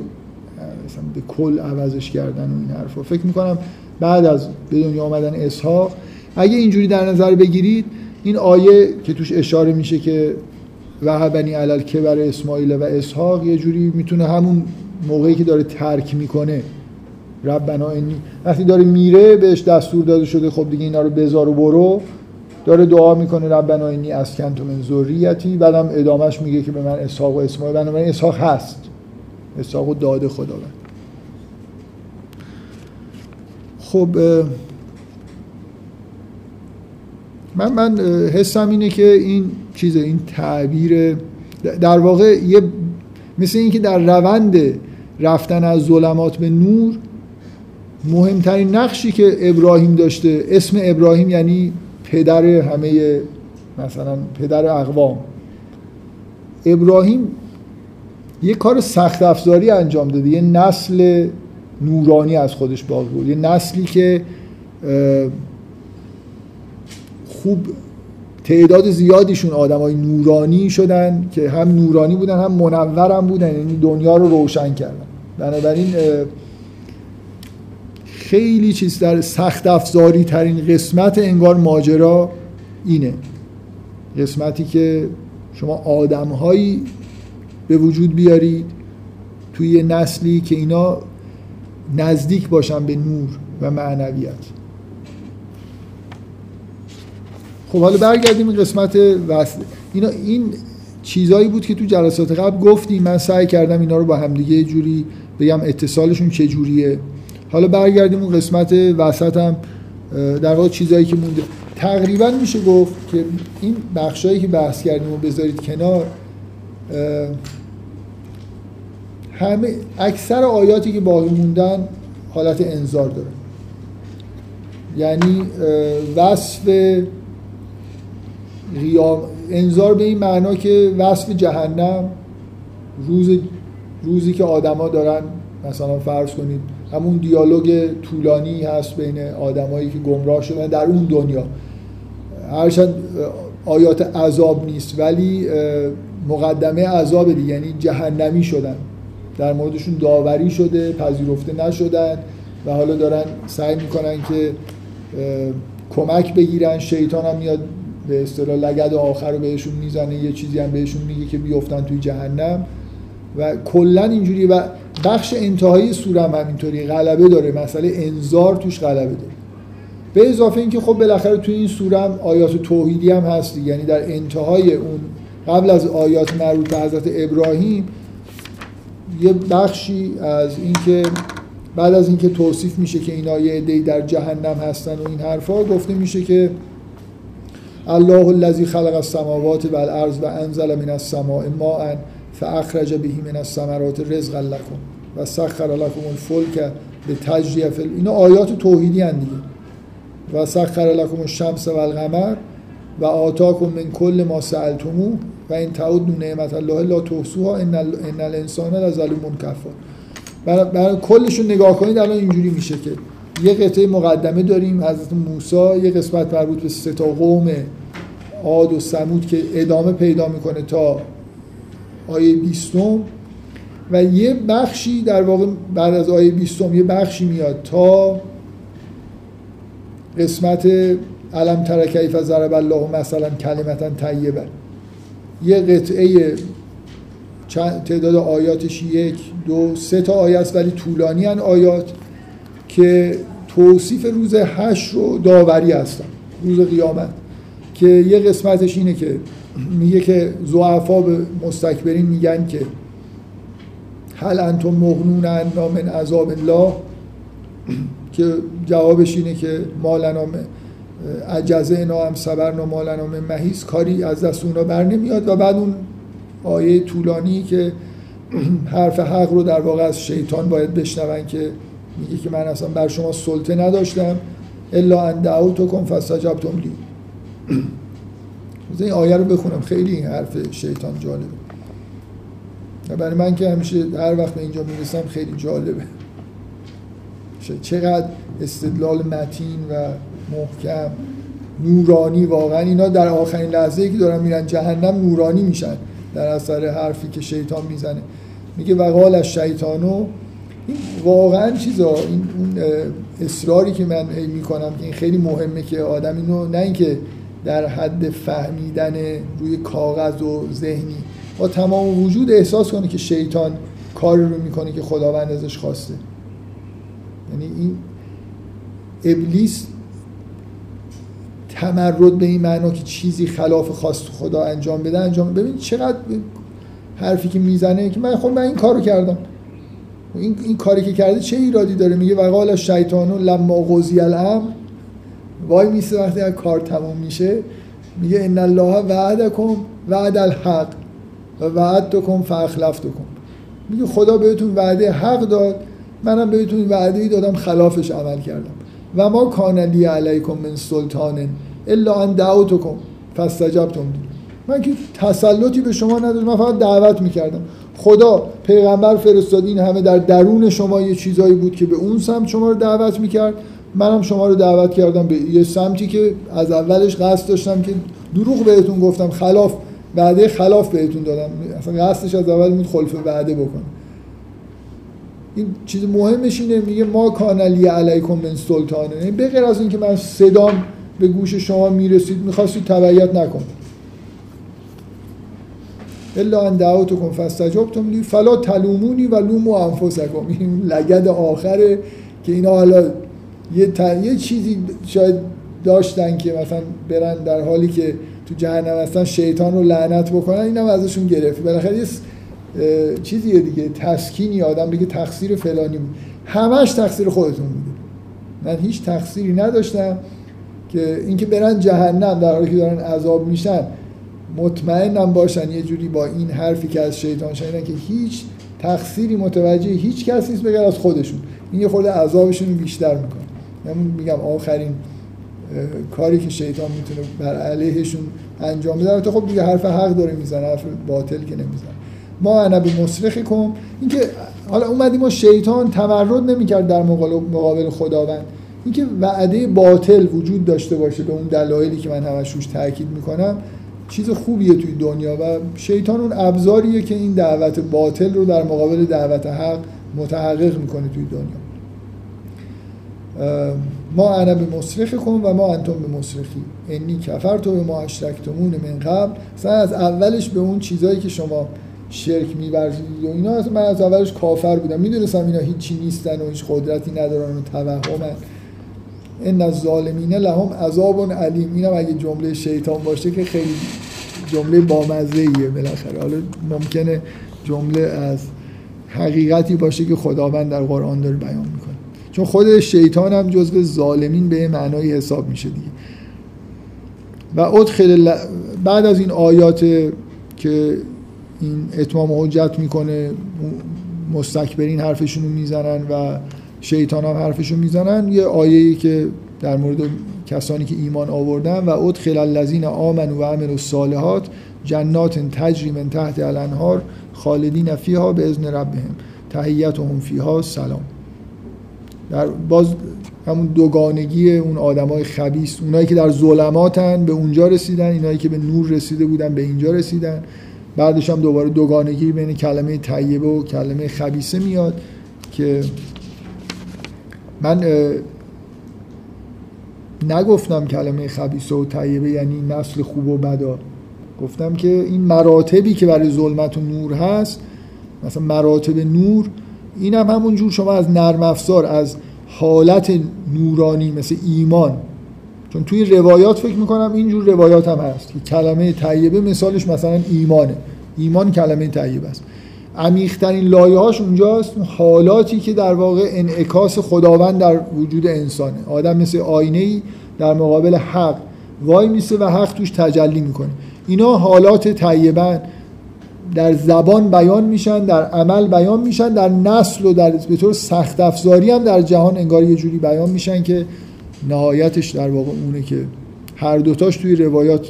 مثلا به کل عوضش کردن و این حرفا. فکر می‌کنم بعد از به دنیا آمدن اسحاق اگه اینجوری در نظر بگیرید این آیه که توش اشاره میشه که وهبنی علل کبر اسماعیل و اسحاق یه جوری می‌تونه همون موقعی که داره ترک می‌کنه ربنا انی. وقتی داره میره بهش دستور داده شده خب دیگه اینا رو بذار و برو. داره دعا می‌کنه ربنا انی اسکنت من ذریتی. بعدم ادامش میگه که به من اسحاق و اسماعیل. بنابراین اسحاق هست. اسحاق و داده خداوند. خب من من حسم اینه که این چیز این تعبیر در واقع یه مثل اینکه در روند رفتن از ظلمات به نور مهمترین نقشی که ابراهیم داشته اسم ابراهیم یعنی پدر همه مثلا پدر اقوام. ابراهیم یه کار سخت افزاری انجام داده یه نسل نورانی از خودش باقی بود. یه نسلی که خوب تعداد زیادیشون آدم های نورانی شدن که هم نورانی بودن هم منور هم بودن یعنی دنیا رو روشن کردن. بنابراین خیلی چیز در سخت افزاری ترین قسمت انگار ماجرا اینه. قسمتی که شما آدم هایی به وجود بیارید توی نسلی که اینا نزدیک باشن به نور و معنویت. خب حالا برگردیم این قسمت وصل. اینا این چیزایی بود که تو جلسات قبل گفتیم. من سعی کردم اینا رو با همدیگه جوری بگم اتصالشون چه جوریه. حالا برگردیم اون قسمت وسط در واقع چیزایی که مونده. تقریبا میشه گفت که این بخشایی که بحث کردیم و بذارید کنار همه اکثر آیاتی که باقی موندن حالت انذار داره. یعنی وصف قیام انذار به این معنا که وصف جهنم روز روزی که آدما دارن مثلا فرض کنید همون دیالوگ طولانی هست بین آدمایی که گمراه شدن در اون دنیا. هرچند آیات عذاب نیست ولی مقدمه عذاب دیگه یعنی جهنمی شدن. در موردشون داوری شده پذیرفته نشدن و حالا دارن سعی می‌کنن که کمک بگیرن. شیطان هم میاد به اصطلاح لگد آخر رو بهشون می‌زنه. یه چیزی هم بهشون میگه که بیفتن توی جهنم. و کلا اینجوری و بخش انتهایی سوره هم همینطوری غلبه داره. مسئله انذار توش غلبه داره. به اضافه اینکه خب بالاخره توی این سوره هم آیات توحیدی هم هست یعنی در انتهای اون قبل از آیات مربوط به حضرت ابراهیم یه بخشی از اینکه بعد از اینکه توصیف میشه که اینا یه عده‌ای در جهنم هستن و این حرفا گفته میشه که الله الذي خلق السماوات والارض و انزل من السماء ماء فاخرج به من الثمرات رزقا لكم و سخر لكم الفلك لتجري في اینا آیات توحیدی ان دیگه. و سخر لكم الشمس والقمر و آتاکم من کل ما سألتموه و این تعود نعمت الله لا تحصوها ان ان الانسان لظلوم کفار. برای کلشون نگاه کنید الان اینجوری میشه که یه قطعه مقدمه داریم حضرت موسی یه قسمت مربوط به سه تا قوم عاد و سمود که ادامه پیدا می‌کنه تا آیه بیستم. و یه بخشی در واقع بعد از آیه بیستم یه بخشی میاد تا قسمت علم تر کیف ضرب الله مثلا کلمتا طیبه یه قطعه تعداد آیاتش یک دو سه تا آیه است ولی طولانی آیات که توصیف روز هشت رو داوری هستن روز قیامت. که یه قسمتش اینه که میگه که زعفا به مستکبرین میگن که هل انتم مغنون عنا من عذاب الله؟ که جوابش اینه که مالنا اجازه اینا هم صبرنا مالنا من محیث کاری از دست اونا بر نمیاد. و بعد اون آیه طولانی که حرف حق رو در واقع از شیطان باید بشنون که میگه که من اصلا بر شما سلطه نداشتم. الا ان دعوتکم فاستجبتم لی. این آیه رو بخونم. خیلی این حرف شیطان جالبه. برای من که همیشه هر وقت اینجا می‌رسم خیلی جالبه. چقدر استدلال متین و محکم. نورانی واقعا اینا در آخرین لحظه که دارن میرن جهنم نورانی میشن در اثر حرفی که شیطان می‌زنه. میگه وقال از شیطانو این واقعا چیزا این اون اصراری که من می‌کنم که این خیلی مهمه که آدم اینو نه اینکه در حد فهمیدن روی کاغذ و ذهنی با تمام وجود احساس کنه که شیطان کار رو می‌کنه که خداوند ازش خواسته. یعنی این ابلیس تمرد به این معنا که چیزی خلاف خواست خدا انجام بده انجام ببین چقدر حرفی که می‌زنه که من خود من این کارو کردم. این, این کاری که کرده چه ایرادی داره؟ میگه وقال شیطانو لما قضی الامر. وای میسه وقتی از کار تموم میشه میگه ان الله وعدکم وعد الحق و وعدتکم فاخلفتکم. میگه خدا بهتون وعده حق داد منم بهتون وعده ای دادم خلافش عمل کردم. و ما کان لی علیکم من سلطان الا ان دعوتکم فاستجبتم. من که تسلطی به شما نداشتم من فقط دعوت می‌کردم. خدا پیغمبر فرستاد این همه در درون شما یه چیزایی بود که به اون سمت شما رو دعوت می‌کرد. منم شما رو دعوت کردم به یه سمتی که از اولش قصد داشتم که دروغ بهتون گفتم خلاف وعده خلاف بهتون دادم. اصلا قصدش از اول بود خلف وعده بکنه این چیز مهمش اینه میگه ما کانلی علیکم من سلطانه یعنی به غیر از اینکه من صدام به گوش شما می‌رسید می‌خواستید تبعیت نکنید. الا ان دعوتکم فاستجبتم لی فلا تلومونی و لومو انفسکم. این لگد آخره که اینا حالا یه, یه چیزی شاید داشتن که مثلا برن در حالی که تو جهنم هستن شیطان رو لعنت بکنن اینم ازشون گرفت. بالاخره چیزیه دیگه تسکینی آدم بگه تقصیر فلانی بود. همش تقصیر خودتون بوده. من هیچ تقصیری نداشتم که اینکه برن جهنم در حالی که دارن عذاب میشن. مطمئنم باشن یه جوری با این حرفی که از شیطان شنیدن که هیچ تقصیری متوجه هیچ کسی نیست بگر از خودشون. این یه خورده عذابشون رو بیشتر می‌کنه. من میگم آخرین کاری که شیطان می‌تونه بر علیهشون انجام بده. تو خب دیگه حرف حق داره می‌زنه حرف باطل که نمی‌زنه. ما انا به مصرخ کن. اینکه حالا اومدیم ما شیطان تمرد نمی‌کرد در مقابل خداوند. اینکه وعده باطل وجود داشته باشه به اون دلایلی که من همش روش تاکید می‌کنم چیز خوبیه توی دنیا و شیطان اون ابزاریه که این دعوت باطل رو در مقابل دعوت حق متحقق می‌کنه توی دنیا. ما انا به مصرخ کن و ما انتم به مصرخی. انی کفر تو به ما اشرکتمون من قبل. مثلا از اولش به اون چیزایی که شما شرک میورزید و اینا. من از اولش کافر بودم. می‌دونستم اینا هیچی نیستن و هیچ قدرتی ندارن و توهمن. ان الظالمین لهم عذاب علیم. اینم اگه جمله شیطان باشه که خیلی جمله بامزه ایه بالاخره. حالا ممکنه جمله از حقیقتی باشه که خداوند در قرآن داره بیان می‌کنه. چون خود شیطان هم جزو ظالمین به معنای حساب میشه دیگه. و ادخل بعد از این آیات که این اتمام حجت می‌کنه مستکبرین حرفشون رو می‌زنن و شیطان هم حرفشون می‌زنن. یه آیه‌ای که در مورد کسانی که ایمان آوردن و ادخل الذین آمنوا و عملوا الصالحات جنات تجری من تحت الانهار خالدین فیها به اذن ربهم. تحیتهم فیها سلام. در باز همون دوگانگی اون آدمای خبیث اونایی که در ظلماتن به اونجا رسیدن اینایی که به نور رسیده بودن به اینجا رسیدن. بعدش هم دوباره دوگانگی بین کلمه طیبه و کلمه خبیسه میاد که من نگفتم کلمه خبیسه و طیبه یعنی نسل خوب و بدا گفتم که این مراتبی که برای ظلمت و نور هست مثلا مراتب نور این هم همون جور شما از نرم افزار از حالت نورانی مثل ایمان چون توی روایات فکر می‌کنم اینجور روایات هم هست که کلمه طیبه مثالش مثلا ایمانه. ایمان کلمه طیبه است. عمیقترین لایه هاش اونجاست حالاتی که در واقع انعکاس خداوند در وجود انسانه. آدم مثل آینه ای در مقابل حق وای میسه و حق توش تجلی می‌کنه. اینا حالات طیبن. در زبان بیان میشن در عمل بیان میشن در نسل و در به طور سخت افزاری هم در جهان انگار یه جوری بیان میشن که نهایتش در واقع اونه که هر دوتاش توی روایات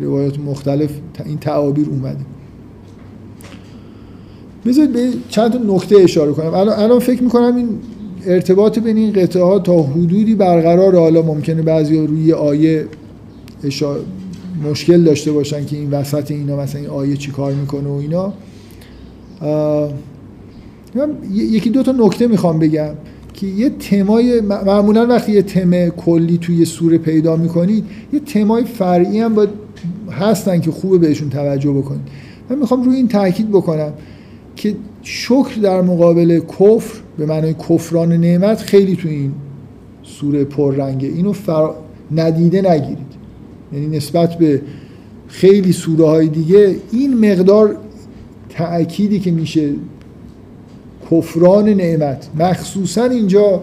روایات مختلف این تعابیر اومده. بذارید به چند تا نکته اشاره کنم. الان الان فکر می‌کنم این ارتباط بین این قطعه ها تا حدودی برقرار حالا ممکنه بعضی روی آیه مشکل داشته باشن که این وسط اینا مثلا این آیه چی کار می‌کنه و اینا. یکی دو تا نکته می‌خوام بگم. که یه تمای معمولا وقتی یه تم کلی توی سوره پیدا می‌کنید یه تمای فرعی هم باید هستن که خوبه بهشون توجه بکنید. من می‌خوام روی این تاکید بکنم که شکر در مقابل کفر به معنای کفران نعمت خیلی تو این سوره پررنگه. اینو فر... ندیده نگیرید. یعنی نسبت به خیلی سوره های دیگه این مقدار تأکیدی که میشه کفران نعمت. مخصوصا اینجا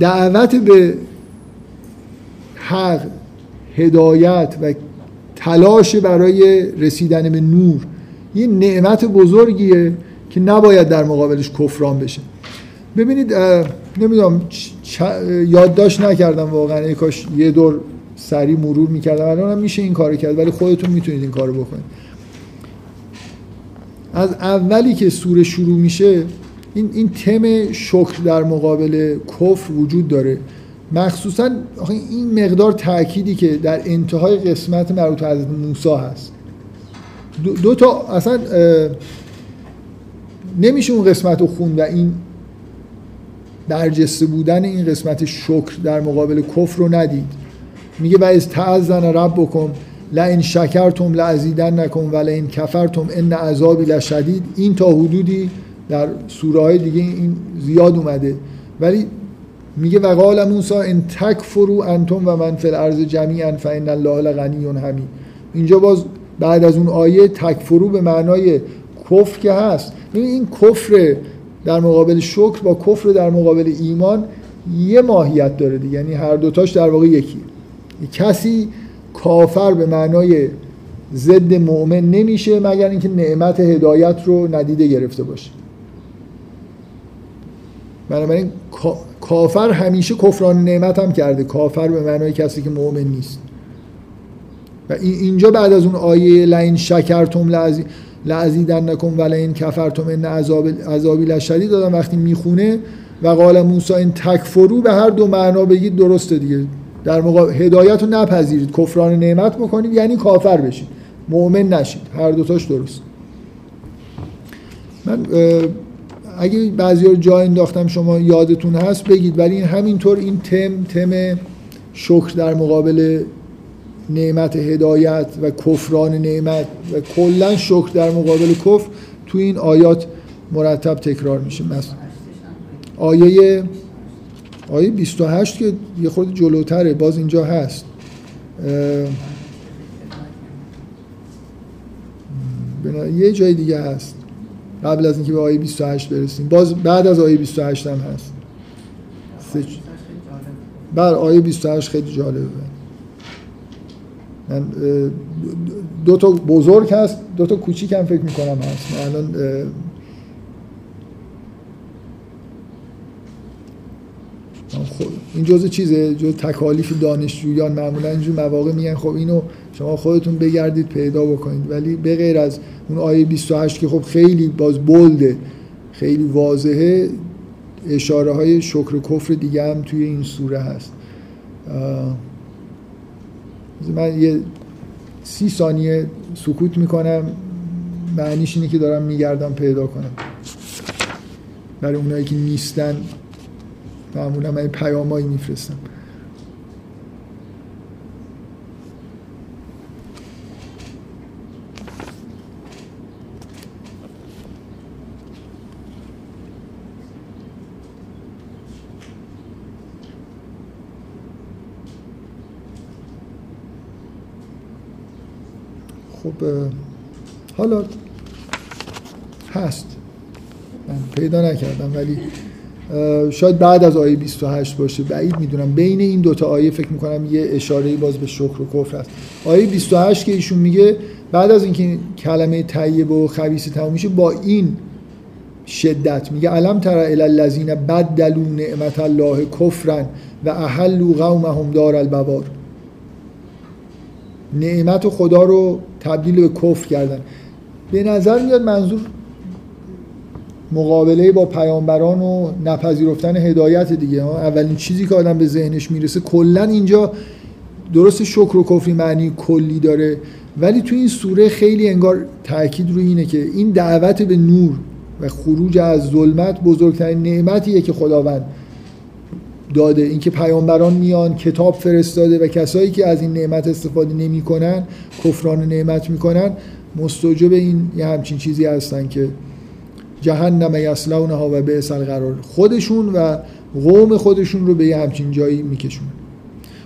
دعوت به حق هدایت و تلاش برای رسیدن به نور یه نعمت بزرگیه که نباید در مقابلش کفران بشه. ببینید نمی‌دونم یادداشت نکردم واقعا. کاش یه دور سری مرور می‌کردم. الان هم میشه این کارو کرد ولی خودتون می‌تونید این کارو بکنید. از اولی که سوره شروع میشه این این تم شکر در مقابل کفر وجود داره. مخصوصا این مقدار تأکیدی که در انتهای قسمت مربوط حضرت موسی هست. دو, دو تا اصلا نمیشه اون قسمت رو خون و این برجسته بودن این قسمت شکر در مقابل کفر رو ندید. میگه و از تعزن رب بکن لئن شکرتم لعزیدن نکن و لئن کفرتم ان عذابی لشدید. این تا حدودی در سوره های دیگه این زیاد اومده. ولی میگه و قال موسی ان تکفروا انتم و من فی الارض جمیعا فان الله لغنی حمید. اینجا باز بعد از اون آیه تکفرو به معنای کفر که هست. این کفر در مقابل شکر با کفر در مقابل ایمان یه ماهیت داره دیگه. یعنی هر دوتاش در واقع یکی. کسی کافر به معنای ضد مؤمن نمیشه مگر اینکه نعمت هدایت رو ندیده گرفته باشه. بنابراین کافر همیشه کفران نعمت هم کرده. کافر به معنای کسی که مؤمن نیست. و اینجا بعد از اون آیه لین شکرتم لعزیدن نکن و لین کفرتم ان عذاب عذابی لشدید. دادم وقتی می‌خونه و قال موسی این تکفرو به هر دو معنا بگید درسته دیگه. در موقع هدایت رو نپذیرید کفران نعمت بکنید یعنی کافر بشید. مؤمن نشید. هر دوتاش درست. من اگه بعضی رو جا انداختم شما یادتون هست بگید. ولی همینطور این تم تم شکر در مقابل نعمت هدایت و کفران نعمت و کلا شکر در مقابل کفر تو این آیات مرتب تکرار میشه. مثلا آیه آیه 28 که یه خود جلوتره باز اینجا هست. یه جای دیگه هست. قبل از اینکه به آیه 28 برسیم. باز بعد از آیه 28 هم هست. بر آیه 28 خیلی جالبه. من دو تا بزرگ هست دو تا کوچیک هم فکر می‌کنم هست. من الان خب این جزء چیزه؟ جزء تکالیف دانشجویان معمولا اینجور مواقع میگن خب اینو شما خودتون بگردید پیدا بکنید. ولی به غیر از اون آیه 28 که خب خیلی باز بلده خیلی واضحه اشاره های شکر و کفر دیگه هم توی این سوره هست. من یه سی ثانیه سکوت می‌کنم. معنیش اینه که دارم میگردم پیدا کنم. برای اونایی که نیستن معمولا من پیامایی میفرستم. خب حالا هست. من پیدا نکردم ولی شاید بعد از آیه 28 باشه. بعید می‌دونم. بین این دوتا آیه فکر می‌کنم یه اشاره باز به شکر و کفر هست آیه 28 که ایشون میگه بعد از اینکه کلمه طیب و خبیث تموم میشه با این شدت میگه علم تر الی الذین بدلوا نعمت الله کفرا و احلوا قومهم دار البوار. نعمت خدا رو تبدیل به کفر کردن. به نظر میاد منظور مقابله با پیامبران و نپذیرفتن هدایت دیگه. اولین چیزی که آدم به ذهنش می‌رسه کلا اینجا درست شکر و کفری معنی کلی داره. ولی تو این سوره خیلی انگار تاکید روی اینه که این دعوت به نور و خروج از ظلمت بزرگترین نعمتیه که خداوند داده. اینکه پیامبران میان کتاب فرستاده و کسایی که از این نعمت استفاده نمی‌کنن کفران نعمت می‌کنن مستوجب این یه همچین چیزی هستن که جهنم یسلونها و به قرار خودشون و قوم خودشون رو به یه همچین جایی میکشون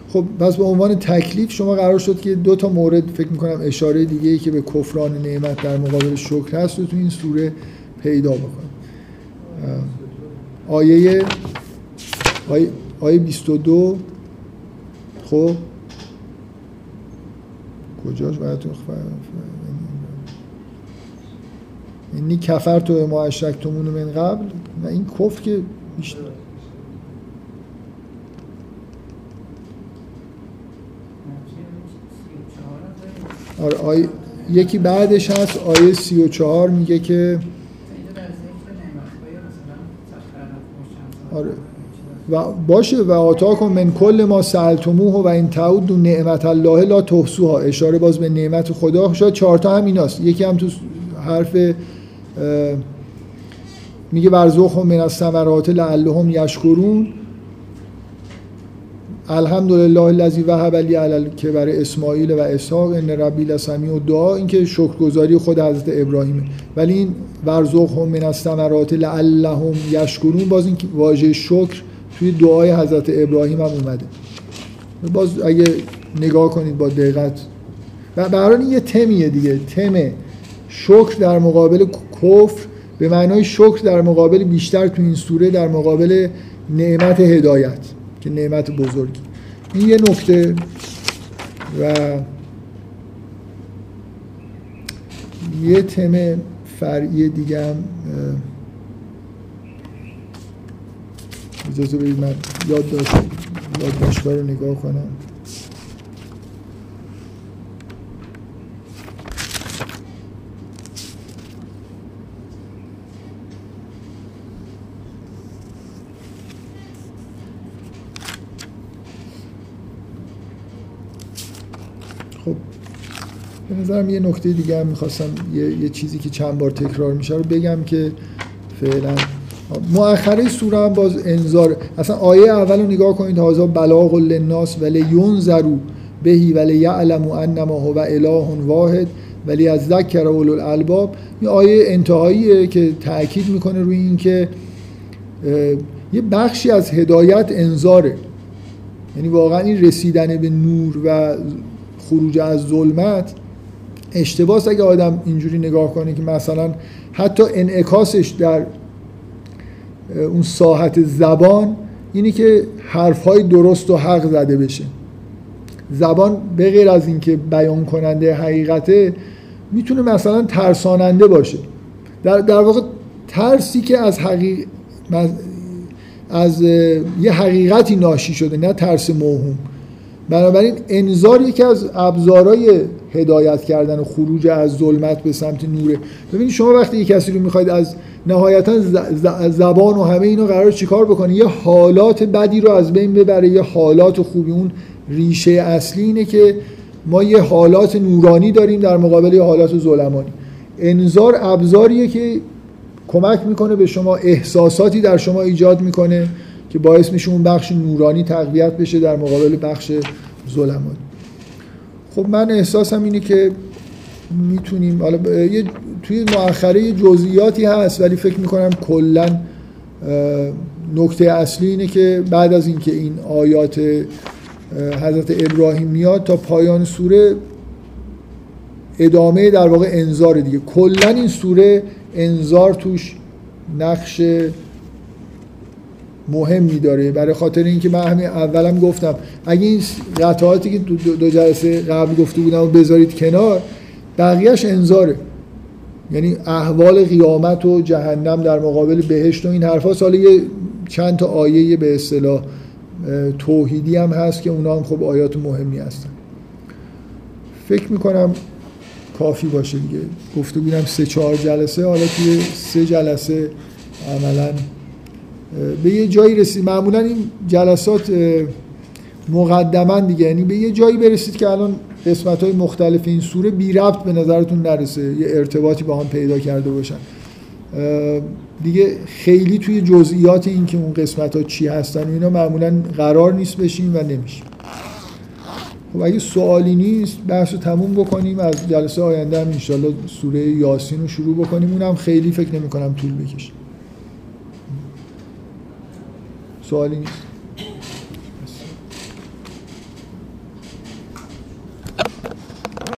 خب پس به عنوان تکلیف شما قرار شد که دو تا مورد فکر می‌کنم اشاره دیگه ای که به کفران نعمت در مقابل شکر هست و تو این سوره پیدا بکنید آیه آیه, آیه 22 خب. کجاش؟ باید تو اینی کفر تو ما اشرکتمون من قبل و این کفر که بیشتر آره آیه یکی بعدش هست آیه سی و چهار میگه که آره. و باشه و آتاکم من کل ما سألتموه و این تعود نعمت الله لا تحصوها. اشاره باز به نعمت خدا. شاید چهار تا هم ایناست. یکی هم تو حرف میگه ورزوخم من از ثمرات لعلهم یشکرون. الحمدلله الذی وهب لی علی کبر اسماعیل و اسحاق ان ربی لسمیع و دعا این که شکرگزاری خود حضرت ابراهیمه. ولی این ورزوخهم من از ثمرات لعلهم یشکرون. باز این واژه شکر توی دعای حضرت ابراهیم هم اومده. باز اگه نگاه کنید با دقت. و برای یه تمیه دیگه. تم شکر در مقابل کفر به معنای شکر در مقابل بیشتر تو این سوره در مقابل نعمت هدایت که نعمت بزرگی. این یه نکته و یه تم فرعی دیگه هم اجازه بدید من یاد داشت یادداشت‌ها رو نگاه کنم خب به نظرم یه نکته دیگه هم می‌خواستم یه،, یه چیزی که چند بار تکرار میشه رو بگم که فعلا مؤخره سوره هم باز انذار اصلا آیه اول رو نگاه کنید هازا بلاغ للناس ولی ینذروا بهی ولی یعلم انما هو اله واحد ولی از ذکر اولو الالباب. این آیه انتهاییه که تاکید می‌کنه روی اینکه یه بخشی از هدایت انذاره. یعنی واقعا این رسیدن به نور و خروج از ظلمت اشتباس اگه آدم اینجوری نگاه کنه که مثلا حتی انعکاسش در اون ساحت زبان اینی که حرفهای درست و حق زده بشه. زبان به غیر از اینکه بیان کننده حقیقته می‌تونه مثلا ترساننده باشه. در, در واقع ترسی که از حقیق از یه حقیقتی ناشی شده نه ترس موهوم. بنابراین انذار یکی از ابزارهای هدایت کردن و خروج از ظلمت به سمت نوره. ببینید شما وقتی یک کسی رو می‌خواید از نهایتا زبان و همه اینو قرار چیکار بکنه یه حالات بدی رو از بین ببره. یه حالات خوبی. اون ریشه اصلی اینه که ما یه حالات نورانی داریم در مقابل یه حالات ظلمانی. انذار ابزاریه که کمک می‌کنه به شما احساساتی در شما ایجاد می‌کنه که باعث میشه اون بخش نورانی تقویت بشه در مقابل بخش ظلمانی. خب من احساسم اینه که می‌تونیم حالا یه توی مؤخره جزئیاتی هست ولی فکر می‌کنم کلا نکته اصلی اینه که بعد از اینکه این آیات حضرت ابراهیم میاد تا پایان سوره ادامه در واقع انذار دیگه. کلا این سوره انذار توش نقش مهمی داره. برای خاطر اینکه من همین اولم گفتم اگه این قطعاتی که دو جلسه قبل گفته بودم رو بذارید کنار بقیهش انذاره. یعنی احوال قیامت و جهنم در مقابل بهشت و این حرفا سال یه چند تا آیه به اصطلاح توحیدی هم هست که اونا هم خب آیات مهمی هستن. فکر می‌کنم کافی باشه دیگه. گفته بودم سه چهار جلسه حالا توی سه جلسه عملا به یه جایی رسید. معمولا این جلسات مقدما دیگه. یعنی به یه جایی برسید که الان قسمت های مختلف این سوره بی ربط به نظرتون نرسه یه ارتباطی با هم پیدا کرده باشن. دیگه خیلی توی جزئیات این که اون قسمت ها چی هستن و اینا معمولا قرار نیست بشیم و نمیشیم. خب اگه سوالی نیست بحث رو تموم بکنیم. از جلسه آینده هم انشالله سوره یاسین رو شروع بکنیم. اونم خیلی فکر نمی کنم طول بکشه. سوالی نیست